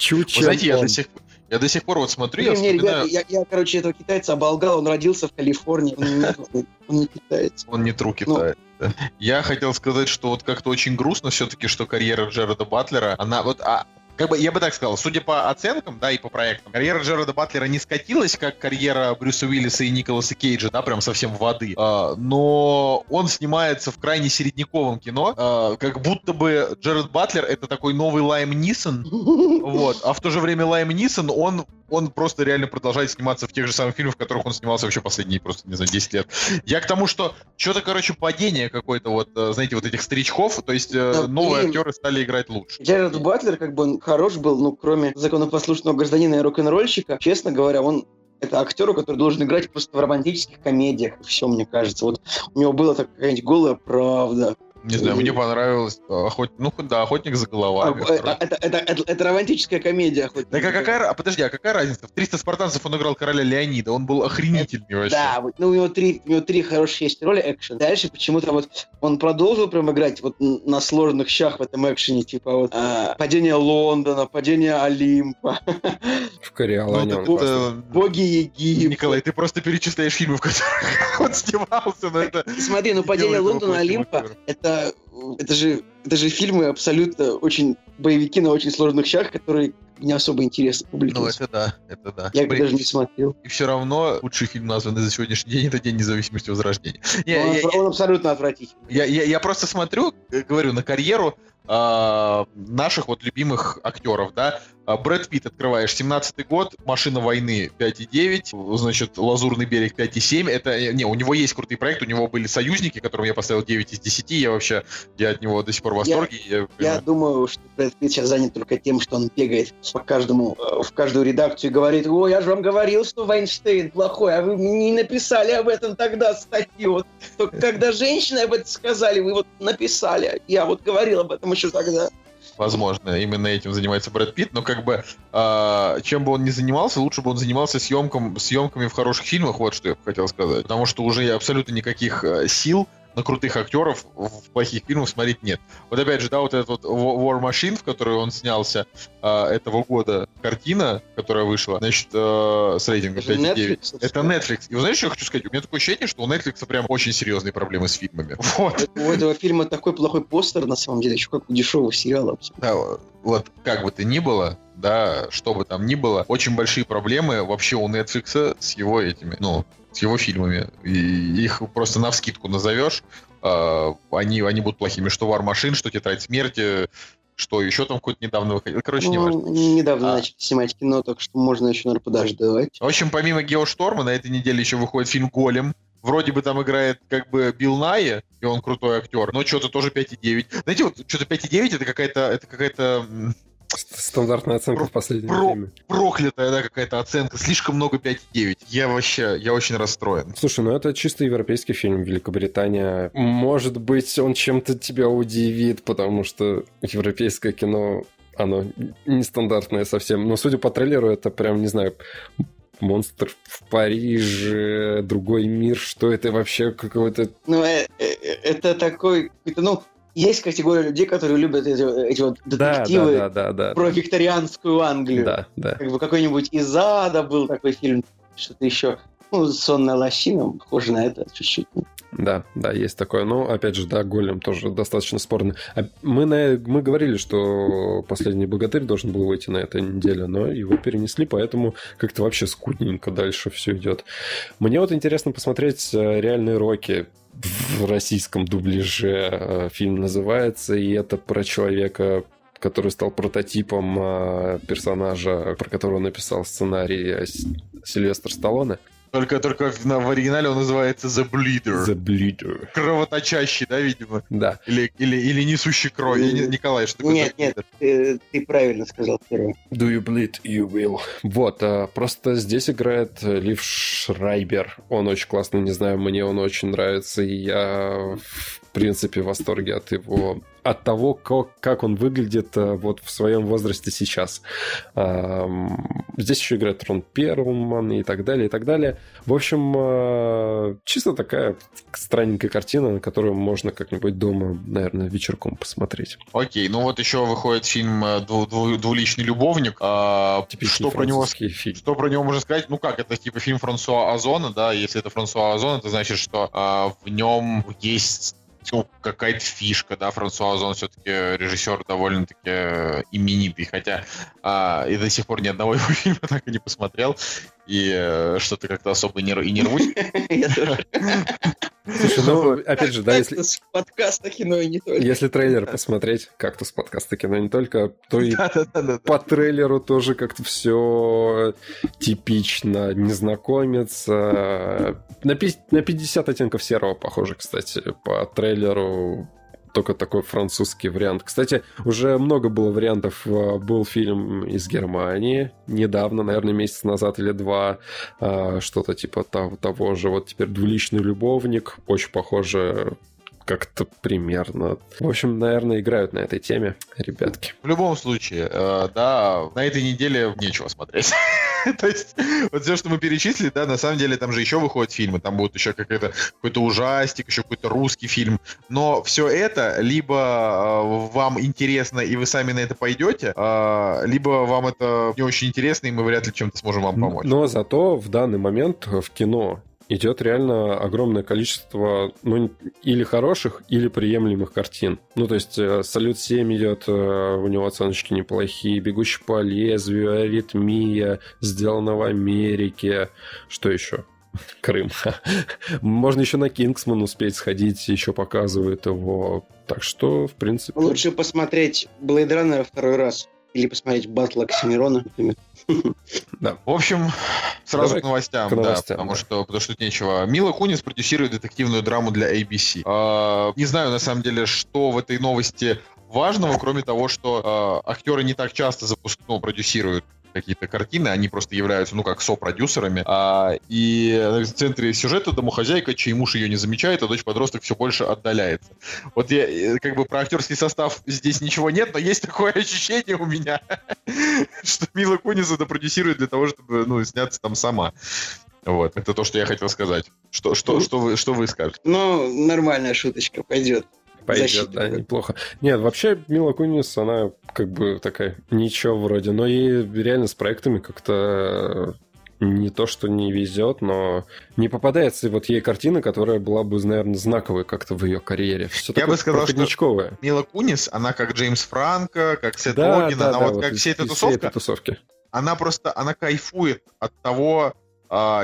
Чу Вы знаете, я до сих я до сих пор вот смотрю, я Не, не, ребята, вспоминаю, я, я, короче, этого китайца оболгал, он родился в Калифорнии. Он не, он не китаец. он не тру Ну. Китая. да. Я хотел сказать, что вот как-то очень грустно все-таки, что карьера Джареда Батлера, она вот, а, как бы, я бы так сказал, судя по оценкам, да, и по проектам, карьера Джареда Батлера не скатилась, как карьера Брюса Уиллиса и Николаса Кейджа, да, прям совсем в воды, А, но он снимается в крайне середняковом кино, а, как будто бы Джаред Батлер это такой новый Лайм Нисон, вот. А в то же время Лайм Нисон, он, он просто реально продолжает сниматься в тех же самых фильмах, в которых он снимался вообще последние, просто, не знаю, 10 лет. Я к тому, что что-то, короче, падение какое-то вот, э, знаете, вот этих старичков, то есть э, Да, новые актеры стали играть лучше. Джерард Батлер, как бы он хорош был, ну, кроме законопослушного гражданина и рок-н-ролльщика, честно говоря, он это актер, который должен играть просто в романтических комедиях. Все, мне кажется. Вот у него была такая какая-нибудь голая правда. Не знаю, мне понравилось охот... ну да, охотник за А, головами. второй. это, это, это- это романтическая комедия. хоть. Так а какая, а подожди, а какая разница? В 300 спартанцев он играл короля Леонида, он был охренительный вообще. Да, вот, ну, у него три, у него три хорошие есть роли экшен. Дальше почему-то вот он продолжил прям играть вот на сложных щах в этом экшене, типа вот а, падение Лондона, падение Олимпа, В Ну, Кориолане так, он классный. э, боги Египта. Николай, ты просто перечисляешь фильмы, в которых он снимался, но это... Смотри, ну падение Лондона, Олимпа, актером. Это, это же это же фильмы абсолютно очень боевики на очень сложных щах, которые не особо интересны публике. Ну, это да, это да. Я При- даже не смотрел. И все равно лучший фильм, названный за сегодняшний день, это День независимости Возрождения. Не, он, я, я- он абсолютно отвратительный. я- я- я просто смотрю, э, говорю, на карьеру а, наших вот любимых актеров, да. А, Брэд Питт открываешь, 17-й год, Машина войны 5,9, значит, Лазурный берег 5,7. Это, э, не, у него есть крутый проект, у него были союзники, которым я поставил 9 из 10, я вообще, я от него до сих пор в восторге. Я, Я понимаю. думаю, что Брэд Питт сейчас занят только тем, что он бегает по каждому, э, в каждую редакцию и говорит, о, я же вам говорил, что Вайнштейн плохой, а вы не написали об этом тогда статью. Вот, только когда женщины об этом сказали, вы вот написали. Я вот говорил об этом еще тогда. Возможно, именно этим занимается Брэд Питт, но как бы а, чем бы он ни занимался, лучше бы он занимался съемком, съемками в хороших фильмах, вот что я хотел сказать. Потому что уже абсолютно никаких э, сил на крутых актеров в плохих фильмах смотреть нет. Вот опять же, да, вот этот вот Wa- War Machine, в которой он снялся а, этого года, картина, которая вышла, значит, э, с рейтингом Это же 5,9. Netflix, Это Netflix. И вы знаете, что я хочу сказать? У меня такое ощущение, что у Netflix прям очень серьезные проблемы с фильмами. Вот. У этого фильма такой плохой постер, на самом деле, еще как у дешевого сериала. Да, вот как бы то ни было, да, что бы там ни было, очень большие проблемы вообще у Netflix с его этими, ну, с его фильмами. И их просто на вскидку назовешь, а, они, они будут плохими. Что War Machine, что Тетрадь смерти, что еще там какой-то недавно выходил. Короче, не Ну, важно. они недавно А. начали снимать кино, так что можно еще, наверное, подождать. В общем, помимо Геошторма, на этой неделе еще выходит фильм «Голем». Вроде бы там играет как бы Билл Найе, и он крутой актер, но что-то тоже 5,9. Знаете, вот что-то 5,9 это какая-то это какая-то Стандартная оценка в последнее про- время. проклятая, да, какая-то оценка. Слишком много 5,9. Я вообще, я очень расстроен. Слушай, ну это чисто европейский фильм, Великобритания. Может быть, он чем-то тебя удивит, потому что европейское кино, оно нестандартное совсем. Но судя по трейлеру, это прям, не знаю, монстр в Париже, другой мир, что это вообще какой-то... Ну, э, э, это такой, это, ну, есть категория людей, которые любят эти, эти вот Да, детективы да, да, да, да. про викторианскую Англию. Да, да. Как бы какой-нибудь из ада был такой фильм, что-то еще. Ну, сонная лощина, похоже на это чуть-чуть. Да, да, есть такое. Но, опять же, да, Голем тоже достаточно спорный. А Мы, на, мы говорили, что «Последний богатырь» должен был выйти на этой неделе, но его перенесли, поэтому как-то вообще скудненько дальше все идет. Мне вот интересно посмотреть э, «Реальные Роки» в российском дубляже. Э, Фильм называется, и это про человека, который стал прототипом э, персонажа, про которого написал сценарий Сильвестр Сталлоне. Только, только в, на- в оригинале он называется The Bleeder. The Bleeder. Кровоточащий, да, видимо? Да. Или, или, или несущий кровь. Не- Николай, что такое Нет, нет, ты, ты правильно сказал первое. Do you bleed? You will. Вот, а, просто здесь играет э, Лив Шрайбер. Он очень классный, не знаю, мне он очень нравится, и я в принципе в восторге от его от того, как, как он выглядит э, вот в своем возрасте сейчас. Здесь еще играет Рон Перлман и так далее, и так далее. В общем, э, чисто такая странненькая картина, на которую можно как-нибудь дома, наверное, вечерком посмотреть. Окей, ну вот еще выходит фильм э, «Дву- дву- «Двуличный любовник». А, Типичный что про него фильм. Что про него можно сказать? Ну как, это типа фильм Франсуа Озона, да, если это Франсуа Озон, это значит, что а, в нем есть какая-то фишка, да, Франсуа Озон все-таки режиссер довольно-таки э, именитый, хотя а, и до сих пор ни одного его фильма так и не посмотрел, и э, что-то как-то особо не, и не рвусь. Слушай, ну, опять же, да, если, с подкаста кино и не только. Если трейлер посмотреть, как-то подкаста кино не только, то и по трейлеру тоже как-то все типично. Незнакомец. э, на 50 оттенков серого похоже, кстати, по трейлеру. Только такой французский вариант. Кстати, уже много было вариантов. Э, Был фильм из Германии недавно, наверное, месяц назад или два. э, Что-то типа того, того же. Вот теперь «Двуличный любовник». Очень похоже как-то примерно. В общем, наверное, играют на этой теме ребятки. В любом случае, э, да, на этой неделе нечего смотреть. То есть, вот все, что мы перечислили, да, на самом деле там же еще выходят фильмы, там будет еще какой-то какой-то ужастик, еще какой-то русский фильм. Но все это либо э, вам интересно, и вы сами на это пойдете, э, либо вам это не очень интересно, и мы вряд ли чем-то сможем вам помочь. Но зато в данный момент в кино идет реально огромное количество, ну, или хороших, или приемлемых картин. Ну, то есть э, «Салют-7» идет, э, у него оценочки неплохие, «Бегущий по лезвию», «Аритмия», «Сделано в Америке». Что еще? Крым. Можно еще на Кингсман успеть сходить, еще показывают его. Так что, в принципе... Лучше посмотреть Blade Runner второй раз. Или посмотреть Батл Оксимирона, например. В общем, сразу Давай к новостям, к новостям, да, потому да. что, потому что тут нечего. Мила Кунис продюсирует детективную драму для ABC. А, не знаю, на самом деле, что в этой новости важного, кроме того, что а, актеры не так часто запуск... ну, продюсируют какие-то картины, они просто являются, ну, как сопродюсерами. А, и в центре сюжета домохозяйка, чей муж ее не замечает, а дочь-подросток все больше отдаляется. Вот я, э, как бы, про актерский состав здесь ничего нет, но есть такое ощущение у меня, что Мила Кунис это продюсирует для того, чтобы, ну, сняться там сама. Вот, это то, что я хотел сказать. Что, что, что, вы, что вы скажете? Ну, нормальная шуточка пойдет. Пойдет, защита да, неплохо. Нет, вообще Мила Кунис, она как бы такая ничего вроде, но ей реально с проектами как-то не то, что не везет, но не попадается вот ей картина, которая была бы, наверное, знаковой как-то в ее карьере. Все Я бы сказал, что-. Мила Кунис, она как Джеймс Франко, как Сет Да, Роген, да, она да, вот вот как вся эта тусовка, этой тусовки. она просто, она кайфует от того,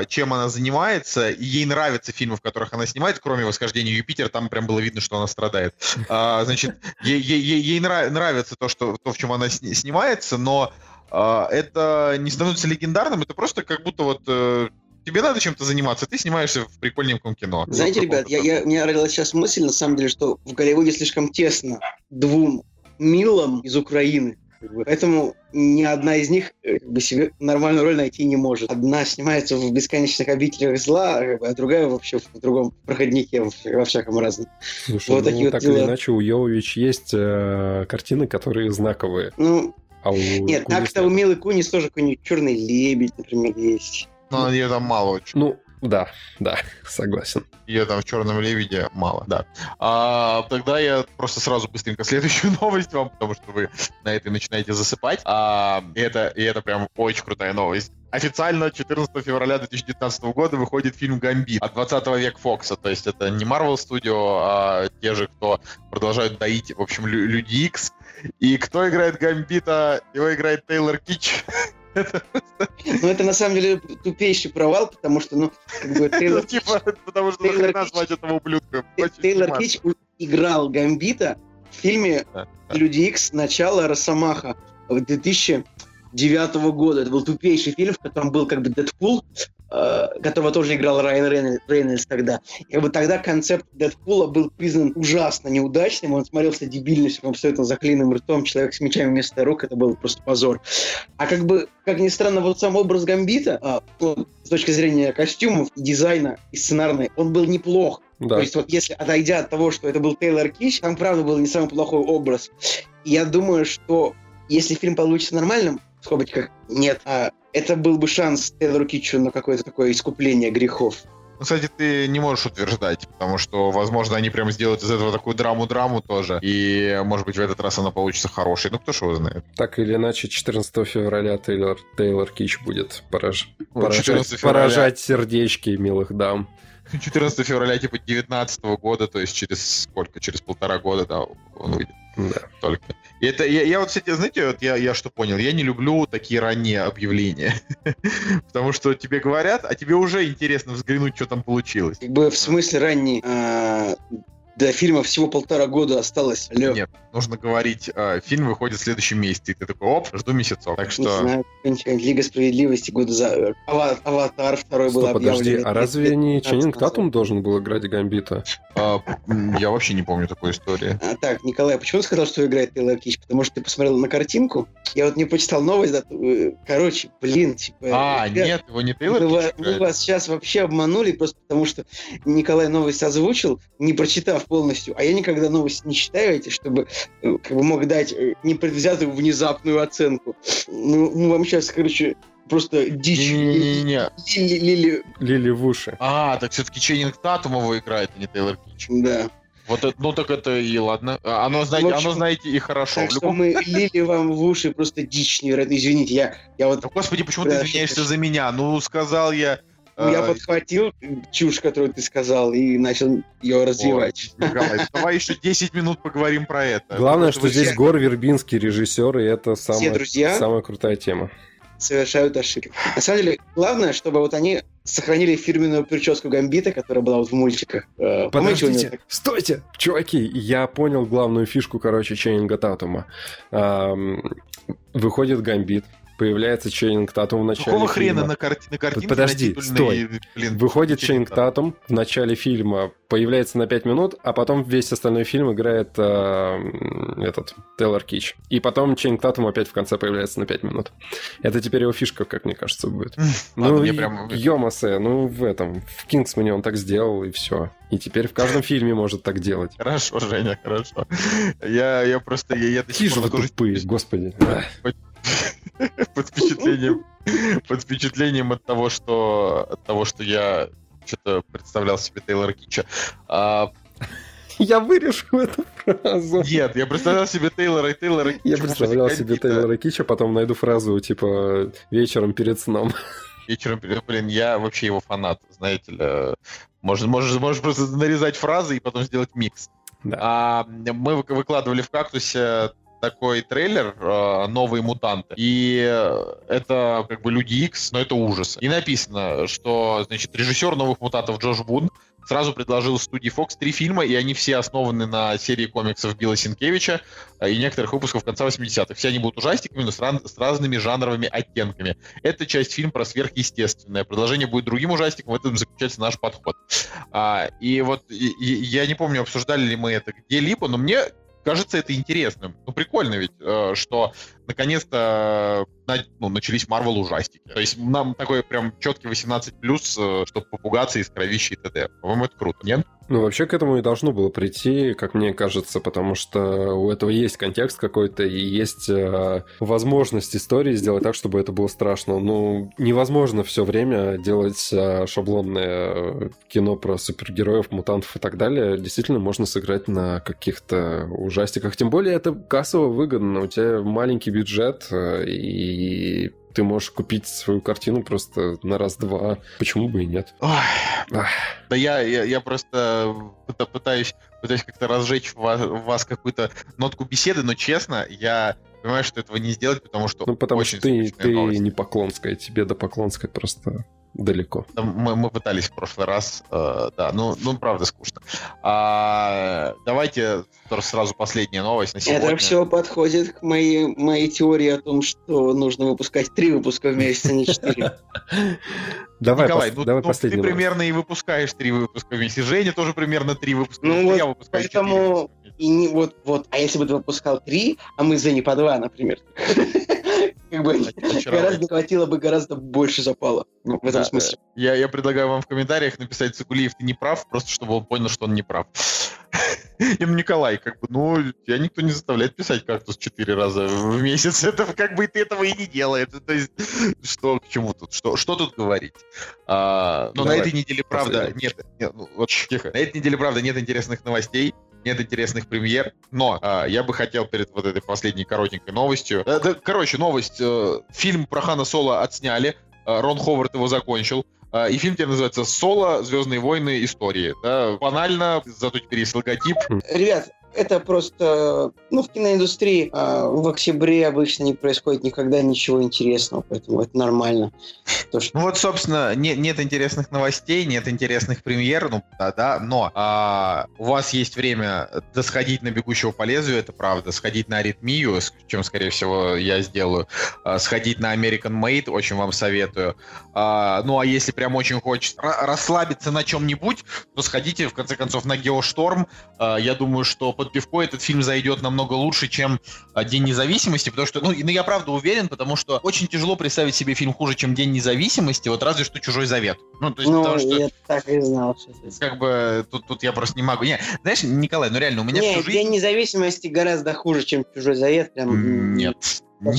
чем она занимается, и ей нравятся фильмы, в которых она снимается, кроме «Восхождения Юпитера», там прям было видно, что она страдает. А, значит, ей, ей- ей- ей нрав- нравится то, что, то, в чем она сни- снимается, но а, это не становится легендарным, это просто как будто вот э, тебе надо чем-то заниматься, ты снимаешься в прикольненьком кино. Знаете, ребят, я, я, у меня родилась сейчас мысль, на самом деле, что в Голливуде слишком тесно двум Милам из Украины. Поэтому ни одна из них э, как бы, себе нормальную роль найти не может. Одна снимается в «Бесконечных обителях зла», как бы, а другая вообще в другом проходнике, во всяком разном. Слушай, Вот ну, такие вот так или дела. иначе, у Йовович есть э, картины, которые знаковые. Ну, А у нет, так-то у Милы Кунис тоже какой-нибудь «Черный лебедь», например, есть. Но ее там мало очень. Ну, да, да, согласен. Ее там в черном лебеде мало, да. А, тогда я просто сразу быстренько следующую новость вам, потому что вы на этой начинаете засыпать. А, и это, и это прям очень крутая новость. официально 14 февраля 2019 года выходит фильм «Гамбит» от 20 век Фокса. То есть это не Marvel Studio, а те же, кто продолжают доить, в общем, Лю- Люди Икс. И кто играет Гамбита? Его играет Тейлор Кич. Ну, это на самом деле тупейший провал, потому что, ну, как бы ну, Тейлор, типа, потому что Тейлор нахрена Кич- звать этого ублюдка? Тейлор. Кич играл Гамбита в фильме Люди Икс Начало Росомаха 2009 года. Это был тупейший фильм, в котором был как бы Дэдпул, э, которого тоже играл Райан Рейнольдс, тогда. И как бы тогда концепт Дэдпула был признан ужасно неудачным, он смотрелся дебильностью, абсолютно заклеенным ртом, человек с мечами вместо рук, это был просто позор. А как бы, как ни странно, вот сам образ Гамбита, ну, с точки зрения костюмов, дизайна и сценарной, он был неплох. Да. То есть вот если отойдя от того, что это был Тейлор Кич, там правда был не самый плохой образ. И я думаю, что если фильм получится нормальным, в скобочках нет, а это был бы шанс Тейлору Китчу на какое-то такое искупление грехов. Ну, кстати, ты не можешь утверждать, потому что, возможно, они прям сделают из этого такую драму-драму тоже. И, может быть, в этот раз она получится хорошей. Ну, кто ж его знает. Так или иначе, 14 февраля Тейлор, Тейлор Кич будет пораж- Ну, поражать, 14 февраля. поражать сердечки милых дам. 14 февраля, типа, 19 года, то есть через сколько? Через полтора года, да, он выйдет Да. Это, я, я вот, кстати, знаете, вот я, я что понял? Я не люблю такие ранние объявления. Потому что тебе говорят, а тебе уже интересно взглянуть, что там получилось. Как бы в смысле ранний а, до фильма всего полтора года осталось. Алло. Нет, нужно говорить, э, фильм выходит в следующем месяце. И ты такой, оп, жду месяцок. Так Не что... знаю, какая-нибудь Лига справедливости года за... Ава- Аватар второй был Стоп, подожди, объявлен. а разве не 15 Ченнинг. Татум должен был играть Гамбита? А, я вообще не помню такой истории. А, так, Николай, почему ты сказал, что играет Тейлор Кич? Потому что ты посмотрел на картинку. Я вот не почитал новость. да, э, Короче, блин, типа... А, ребят, нет, его не Тейлор мы, Кич играет? вас сейчас вообще обманули, просто потому что Николай новость озвучил, не прочитав полностью. А я никогда новости не читаю эти, чтобы э, как бы мог дать э, непредвзятую внезапную оценку. Ну, ну вам сейчас, короче, просто дичь. Не-не-не-не. Лили, Лили, Лили в уши. А, так все-таки Ченнинг Татум его играет, а не Тейлор Кич. да. Вот это, ну так это и ладно. А, Оно, знаете, общем, оно, знаете, и хорошо. Так В что любом- мы лили вам в уши просто дичь невероятно. Извините, я, я вот Да, господи, почему ты Да, извиняешься что-то- за меня? Ну, сказал я... ну, я подхватил чушь, которую ты сказал, и начал ее развивать. ой, Николай, давай еще 10 минут поговорим про это. Главное, что здесь Гор Вербинский режиссер, и это самая, друзья самая крутая тема. совершают ошибки. На самом деле, главное, чтобы вот они сохранили фирменную прическу Гамбита, которая была вот в мультиках. Э, Подождите, стойте! Чуваки, я понял главную фишку, короче, Ченнинга Татума. Выходит Гамбит, появляется Ченнинг Татум в начале Какого хрена фильма. на, карти- на картинке Подожди, натитульной, блин, Выходит Ченнинг Татум в начале фильма, появляется на 5 минут, а потом весь остальной фильм играет э, этот Тейлор Кич. И потом Ченнинг Татум опять в конце появляется на 5 минут. Это теперь его фишка, как мне кажется, будет. Ну, прям- Йомасе, ну в этом, в Кингсмане он так сделал, и все. И теперь в каждом фильме может так делать. Хорошо, Женя, хорошо. Я, я просто... Я, я Какие же вы тупые, господи. Под впечатлением, под впечатлением от того, что, от того, что я что-то представлял себе Тейлора Кича. А, Я вырежу эту фразу. нет, я представлял себе Тейлора и Тейлора Кича. Я представлял себе. Тейлора Кича, потом найду фразу типа вечером перед сном. Вечером, блин, я вообще его фанат, знаете ли. Может, можешь, можешь просто нарезать фразы и потом сделать микс. Да. А, мы вы- выкладывали в кактусе такой трейлер э, «Новые мутанты». И э, это как бы Люди Икс, но это ужас. И написано, что, значит, режиссер «Новых мутантов» Джош Бун сразу предложил студии Fox три фильма, и они все основаны на серии комиксов Билла Синкевича э, и некоторых выпусков конца 80-х. Все они будут ужастиками, но с, ран- с разными жанровыми оттенками. Это часть фильма про сверхъестественное. Продолжение будет другим ужастиком, в этом заключается наш подход. А, и вот и- и я не помню, обсуждали ли мы это где-либо, но мне кажется это интересным. Ну, прикольно ведь, э, что наконец-то э, ну, начались Марвел ужастики. То есть нам такой прям четкий 18+, э, чтобы попугаться из кровищи и т.д. По-моему, это круто, нет? Ну, вообще к этому и должно было прийти, как мне кажется, потому что у этого есть контекст какой-то и есть э, возможность истории сделать так, чтобы это было страшно. Ну, невозможно все время делать э, шаблонное э, кино про супергероев, мутантов и так далее. Действительно, можно сыграть на каких-то ужастиках. Тем более, это кассово выгодно. У тебя маленький бюджет, э, и ты можешь купить свою картину просто на раз-два. Почему бы и нет? Ой, Ах. Да я, я, я просто пыта- пытаюсь, пытаюсь как-то разжечь в вас, в вас какую-то нотку беседы, но честно, я понимаю, что этого не сделать, потому что Ну, потому что ты, ты не Поклонская, тебе до Поклонской просто далеко. Да, Мы, мы пытались в прошлый раз, э, да, ну, ну, правда, скучно. А, давайте сразу последняя новость на сегодня. Это все подходит к моей, моей теории о том, что нужно выпускать три выпуска в месяц, а не четыре. Давай, Николай, пос- ну, давай ну, ты примерно и выпускаешь три выпуска вместе. Женя тоже примерно три выпуска. Ну вот, я выпускаю поэтому-. И не вот, вот, а если бы ты выпускал три, а мы за не по два, например, как бы гораздо хватило бы гораздо больше запала ну, в этом смысле. Я, я предлагаю вам в комментариях написать Цикулиев, ты не прав, просто чтобы он понял, что он не прав. И ну, Николай, как бы, ну, тебя никто не заставляет писать кактус четыре раза в месяц. Это как бы ты этого и не делаешь. То есть, что к чему тут? Что, что тут говорить? А, но Давай, на этой неделе, правда, нет, нет, ну, вот тихо. На этой неделе, правда, нет интересных новостей. Нет интересных премьер, но а, я бы хотел перед вот этой последней коротенькой новостью... э, да, короче, новость. э, фильм про Хана Соло отсняли. э, Рон Ховард его закончил. А, И фильм теперь называется «Соло. Звездные войны. Истории». Да, банально, зато теперь есть логотип. Ребят, это просто, ну, в киноиндустрии а, в октябре обычно не происходит никогда ничего интересного, поэтому это нормально. То, что Ну вот, собственно, не- нет интересных новостей, нет интересных премьер, ну да, да, но а, у вас есть время да, сходить на «Бегущего по лезвию», это правда, сходить на «Аритмию», чем, скорее всего, я сделаю, а, сходить на «American Made», очень вам советую. А, ну а если прям очень хочется ра- расслабиться на чем-нибудь, то сходите, в конце концов, на «Геошторм». А, я думаю, что под пивко этот фильм зайдет намного лучше, чем а, День независимости, потому что, ну, ну, я правда уверен, потому что очень тяжело представить себе фильм хуже, чем День независимости, вот разве что Чужой Завет. Ну, то есть, ну, потому что, я так и знал, что как бы, тут, тут я просто не могу. Не, знаешь, Николай, ну реально, у меня Не, всю жизнь... День независимости гораздо хуже, чем Чужой Завет. Прям, Нет. Нет.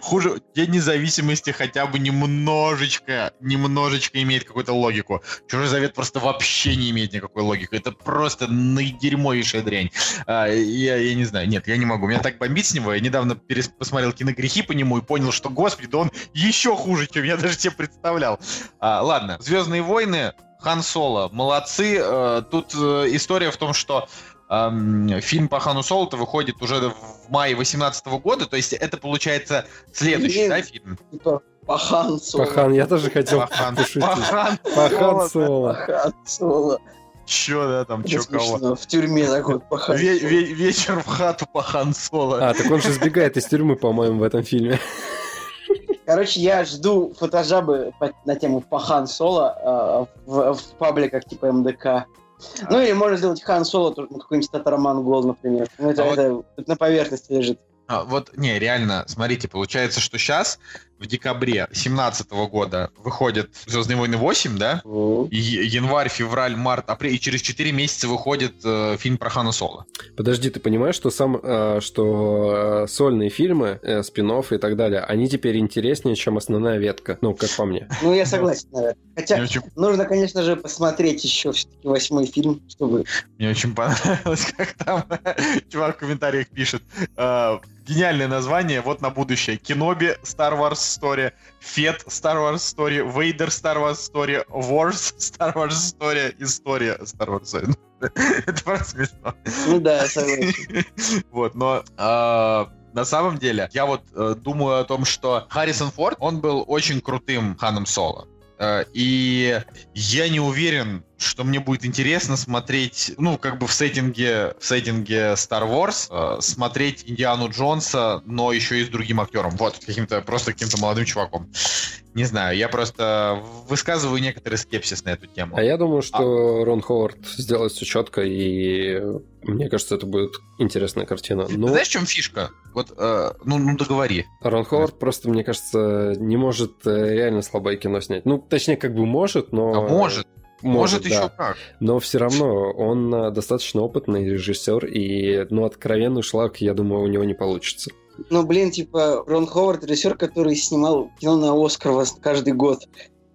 Хуже, День независимости хотя бы немножечко, немножечко имеет какую-то логику. Чужой завет просто вообще не имеет никакой логики. Это просто наидерьмовейшая дрянь. А, я, я не знаю, нет, я не могу. Меня так бомбит с него. Я недавно перес- посмотрел киногрехи по нему и понял, что, господи, да он еще хуже, чем я даже себе представлял. А, ладно, Звездные войны, Хан Соло, молодцы. Э, Тут э, история в том, что фильм по Хану Соло выходит уже в мае 2018 года, то есть это получается следующий, Блин. да, фильм? Типа Пахан Соло. Пахан, я тоже хотел Пахан, пошутить. Пахан Пахан Соло. Пахан Соло. Чё, да, там, чё, кого? В тюрьме такой Пахан Ве- ве- вечер в хату Пахан Соло. А, так он же сбегает из тюрьмы, по-моему, в этом фильме. Короче, я жду фотожабы на тему Пахан Соло э, в, в пабликах типа МДК. Ну или можно сделать Хан Соло, тоже, какой-нибудь Татарамангол, например. Ну, это, А вот- это- это на поверхности лежит. А, вот, не, реально, смотрите, получается, что сейчас, в декабре 2017 года, выходит «Звездные войны 8», да? И январь, февраль, март, апрель, и через 4 месяца выходит э, фильм про Хана Соло. Подожди, ты понимаешь, что сам, э, что э, сольные фильмы, э, спин и так далее, они теперь интереснее, чем основная ветка. Ну, как по мне. Ну, я согласен, наверное. Хотя очень, нужно, конечно же, посмотреть еще все-таки восьмой фильм, чтобы... мне очень понравилось, как там чувак в комментариях пишет. Гениальное название, вот на будущее. Киноби, Star Wars Story, Фет, Star Wars Story, Вейдер, Star Wars Story, Wars, Star Wars Story, История, Star Wars Story. Это просто смешно. Ну да, согласен. Вот, но а, на самом деле я вот э, думаю о том, что Харрисон Форд, он был очень крутым Ханом Соло. Э, И я не уверен, что мне будет интересно смотреть, ну, как бы в сеттинге, в сеттинге Star Wars, э, смотреть Индиану Джонса, но еще и с другим актером. Вот, каким-то, просто каким-то молодым чуваком. Не знаю, я просто высказываю некоторый скепсис на эту тему. А я думаю, что Рон Ховард сделает все четко, и мне кажется, это будет интересная картина. Ну, знаешь, в чем фишка? Вот, э, ну, ну, договори. Рон Ховард просто, мне кажется, не может э, реально слабое кино снять. Ну, точнее, как бы может, но... А может, может, да. еще как. Но все равно он э, достаточно опытный режиссер, и, ну, откровенный шлак, я думаю, у него не получится. Ну, блин, типа, Рон Ховард, режиссер, который снимал кино на Оскар вас каждый год.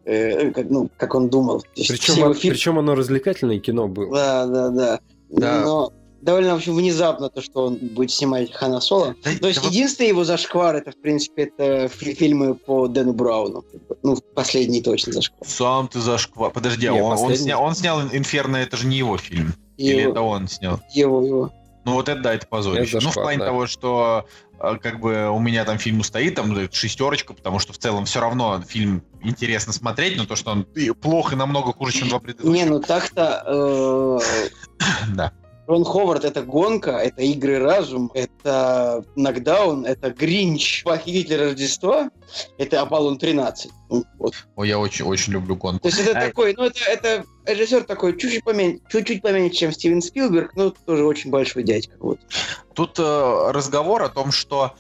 Э, как, ну, как он думал. Причем, он- фильмы- причем оно развлекательное кино было. Да, да, да. Да. Но довольно, в общем, внезапно то, что он будет снимать Хана Соло. Да- То есть да единственный его зашквар, это, в принципе, это фи- фильмы по Дэну Брауну. Ну, последний точно зашквар. Сам ты зашквар. Подожди, а Не, он, он снял, он снял «Инферно», это же не его фильм. Или это Его, он снял? его, его. Ну вот это да, это позорище. Это ну в плане да. того, что э, как бы у меня там фильм стоит, там шестерочка, потому что в целом все равно фильм интересно смотреть, но то, что он плохо и намного хуже, чем два предыдущих. Не, ну так-то э, Да. Рон Ховард это гонка, это игры разум, это нокдаун, это Гринч, похититель Рождества, это Аполлон 13. Ну, вот. Ой, я очень, очень люблю гонку. То есть это А- такой, ну это, это режиссер такой чуть-чуть поменьше, чуть-чуть поменьше, чем Стивен Спилберг, но тоже очень большой дядька. Вот. Тут э, разговор о том, что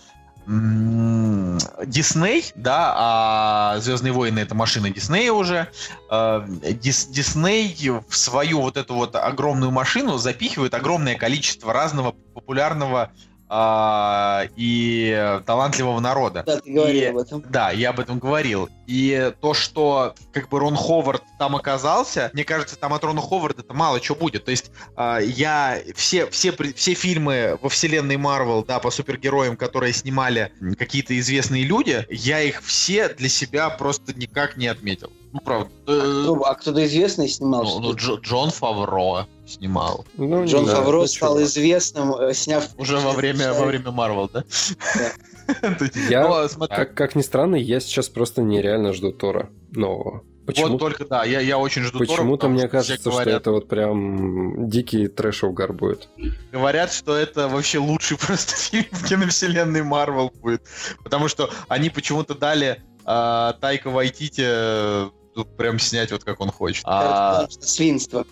Дисней, да, а Звездные войны это машина Диснея уже. э, Дис- Дисней в свою вот эту вот огромную машину запихивает огромное количество разного популярного а, и талантливого народа. Да, ты говорил И- об этом. Да, я об этом говорил. И то, что как бы Рон Ховард там оказался, мне кажется, там от Рона Ховарда это мало что будет. То есть а, я все, все, все фильмы во вселенной Марвел, да, по супергероям, которые снимали какие-то известные люди, я их все для себя просто никак не отметил. Ну, правда. Э, Ну, а кто-то известный снимал, ну, что ну, Джо- Джон Фавро снимал. Ну, Джон да, Фавро ну, стал чё. известным, э, сняв... Уже во время, во время Марвел, да? Я- ну, смотри, Как, ни странно, я сейчас просто нереально жду Тора нового. Почему? Вот только, да, я, я очень жду Почему-то мне что кажется, что говорят- это вот прям дикий трэш угар будет. Говорят, что это вообще лучший просто фильм в киновселенной Марвел будет. Потому что они почему-то дали а, Тайка Вайтити э, тут прям снять вот как он хочет. А Свинство.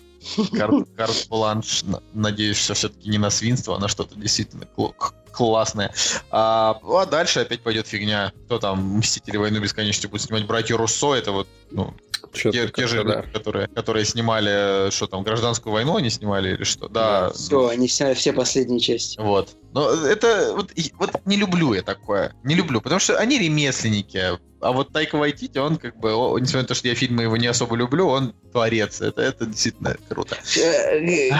карт, карт бланш, на- надеюсь, что все-таки не на свинство, а на что-то действительно классное. А, а дальше опять пойдет фигня. Кто там Мстители войну бесконечности будет снимать? Братья Руссо, это вот ну, те, те же люди, которые, которые снимали, что там, гражданскую войну они снимали или что? Да, Все, они сняли все последние части. Вот. Но это вот, вот не люблю я такое. Не люблю, потому что они ремесленники. А вот Тайка Вайтити, он как бы, о, несмотря на то, что я фильмы его не особо люблю, он творец. Это, это действительно круто. Э, э,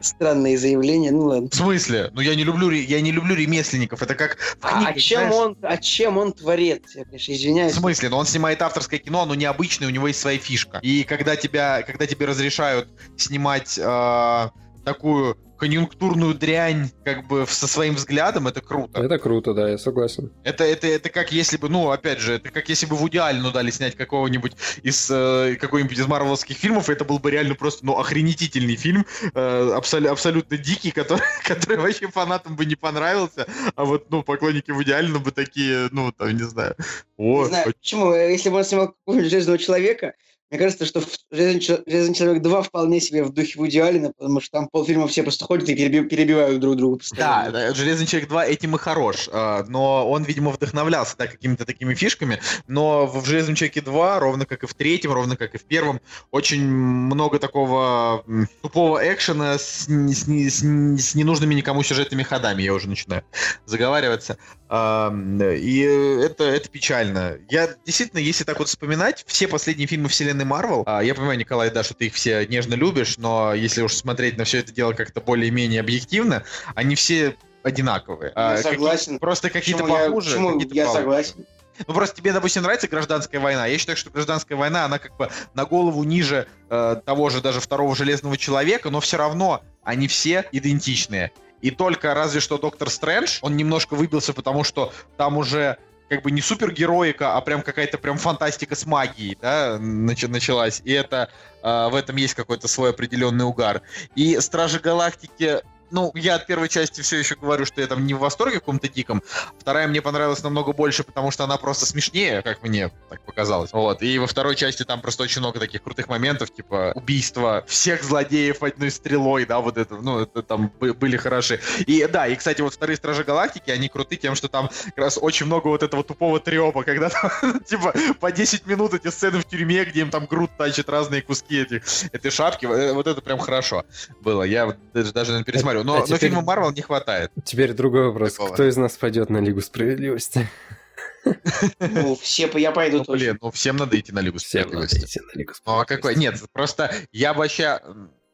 Странные заявления, ну ладно. В смысле? Ну я не люблю, я не люблю ремесленников. Это как в А, книгах, чем знаешь. он, а чем он творец? Я, конечно, В извиняюсь. смысле? Но он снимает авторское кино, оно необычное, у него есть своя фишка. И когда тебя, когда тебе разрешают снимать э, такую конъюнктурную дрянь, как бы со своим взглядом, это круто. Это круто, да, я согласен. Это, это, это как если бы, ну, опять же, это как если бы Вуди Аллену дали снять какого-нибудь из э, какой-нибудь из марвеловских фильмов, это был бы реально просто, ну, охренительный фильм, э, абсол- абсолютно дикий, который, который вообще фанатам бы не понравился, а вот, ну, поклонники Вуди Аллена бы такие, ну, там, не знаю, о, Не знаю, почему, если бы он снимал какого-нибудь Железного Человека, мне кажется, что Железный, Чел- Железный Человек 2 вполне себе в духе Вуди Аллена, потому что там полфильма все просто ходят и переби- перебивают друг друга постоянно. да, Железный человек 2 этим и хорош, э, но он, видимо, вдохновлялся да, какими-то такими фишками, но в Железном человеке 2, ровно как и в третьем, ровно как и в первом, очень много такого тупого экшена с, с с с ненужными никому сюжетными ходами, я уже начинаю заговариваться. И это, это печально. Я действительно, если так вот вспоминать, все последние фильмы вселенной Марвел, а, я понимаю, Николай, да, что ты их все нежно любишь, но если уж смотреть на все это дело как-то более-менее объективно, они все одинаковые. А, Я какие- согласен. Просто какие-то я- похуже, почему какие-то я получше. согласен. Ну просто тебе, допустим, нравится гражданская война. Я считаю, что гражданская война, она как бы на голову ниже э, того же даже второго железного человека, но все равно они все идентичные. И только разве что Доктор Стрэндж, он немножко выбился, потому что там уже как бы не супергероика, а прям какая-то прям фантастика с магией, да, нач- началась. И это э, в этом есть какой-то свой определенный угар. И Стражи Галактики, ну, я от первой части все еще говорю, что я там не в восторге каком-то диком. Вторая мне понравилась намного больше, потому что она просто смешнее, как мне так показалось. Вот. И во второй части там просто очень много таких крутых моментов, типа убийства всех злодеев одной стрелой, да, вот это, ну, это там бы- были хороши. И да, и, кстати, вот вторые Стражи Галактики, они круты тем, что там как раз очень много вот этого тупого трепа, когда там, типа, по 10 минут эти сцены в тюрьме, где им там Грут тащит разные куски этих, этой шапки, э, вот это прям хорошо было. Я даже, наверное, пересмотрю. Но, А но теперь- фильма Марвел не хватает. Теперь другой вопрос. Такого. Кто из нас пойдет на Лигу Справедливости? Ну, все, я пойду Ну, точно. блин, ну всем надо идти на Лигу Справедливости. Ну а какой? Нет, просто я вообще...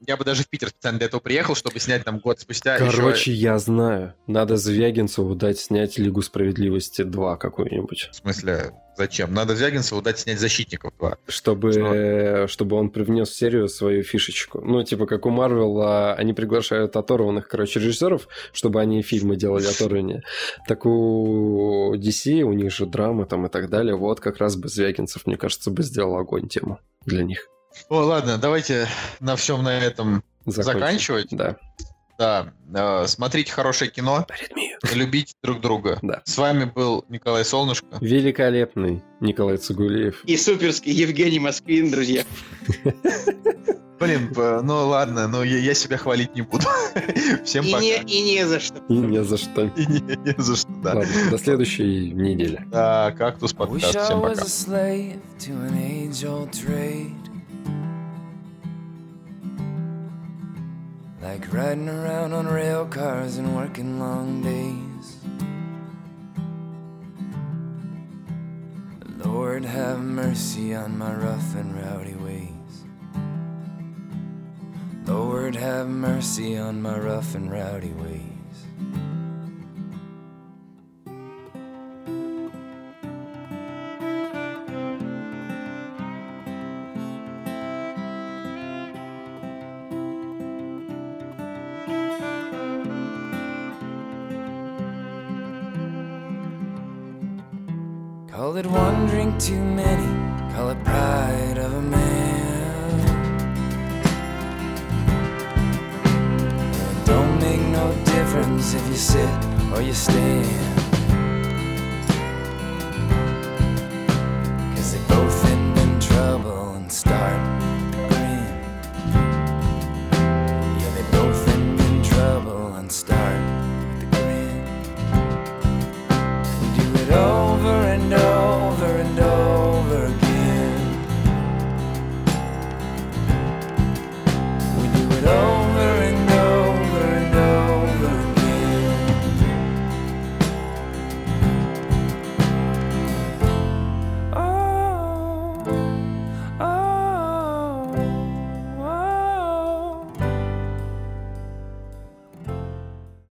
я бы даже в Питер специально для этого приехал, чтобы снять там год спустя. Короче, еще... я знаю. Надо Звягинцеву дать снять Лигу Справедливости 2 какую-нибудь. В смысле, зачем? Надо Звягинцеву дать снять Защитников 2. Чтобы, Что? чтобы он привнес в серию свою фишечку. Ну, типа, как у Марвел, они приглашают оторванных, короче, режиссеров, чтобы они фильмы делали оторваннее. Так у DC, у них же драмы там и так далее. Вот как раз бы Звягинцев, мне кажется, бы сделал огонь тему для них. О, ладно, давайте на всем на этом Закончим. заканчивать. Да. Да, э, смотрите хорошее кино, любить друг друга. Да. С вами был Николай Солнышко. Великолепный Николай Цугулиев. И суперский Евгений Москвин, друзья. Блин, ну ладно, но я, я себя хвалить не буду. Всем и пока. Не, и не за что. И не за что. И не, не за что, да. Ладно, до следующей недели. Да, кактус подкаст. Всем пока. Like riding around on rail cars and working long days. Lord, have mercy on my rough and rowdy ways. Lord, have mercy on my rough and rowdy ways.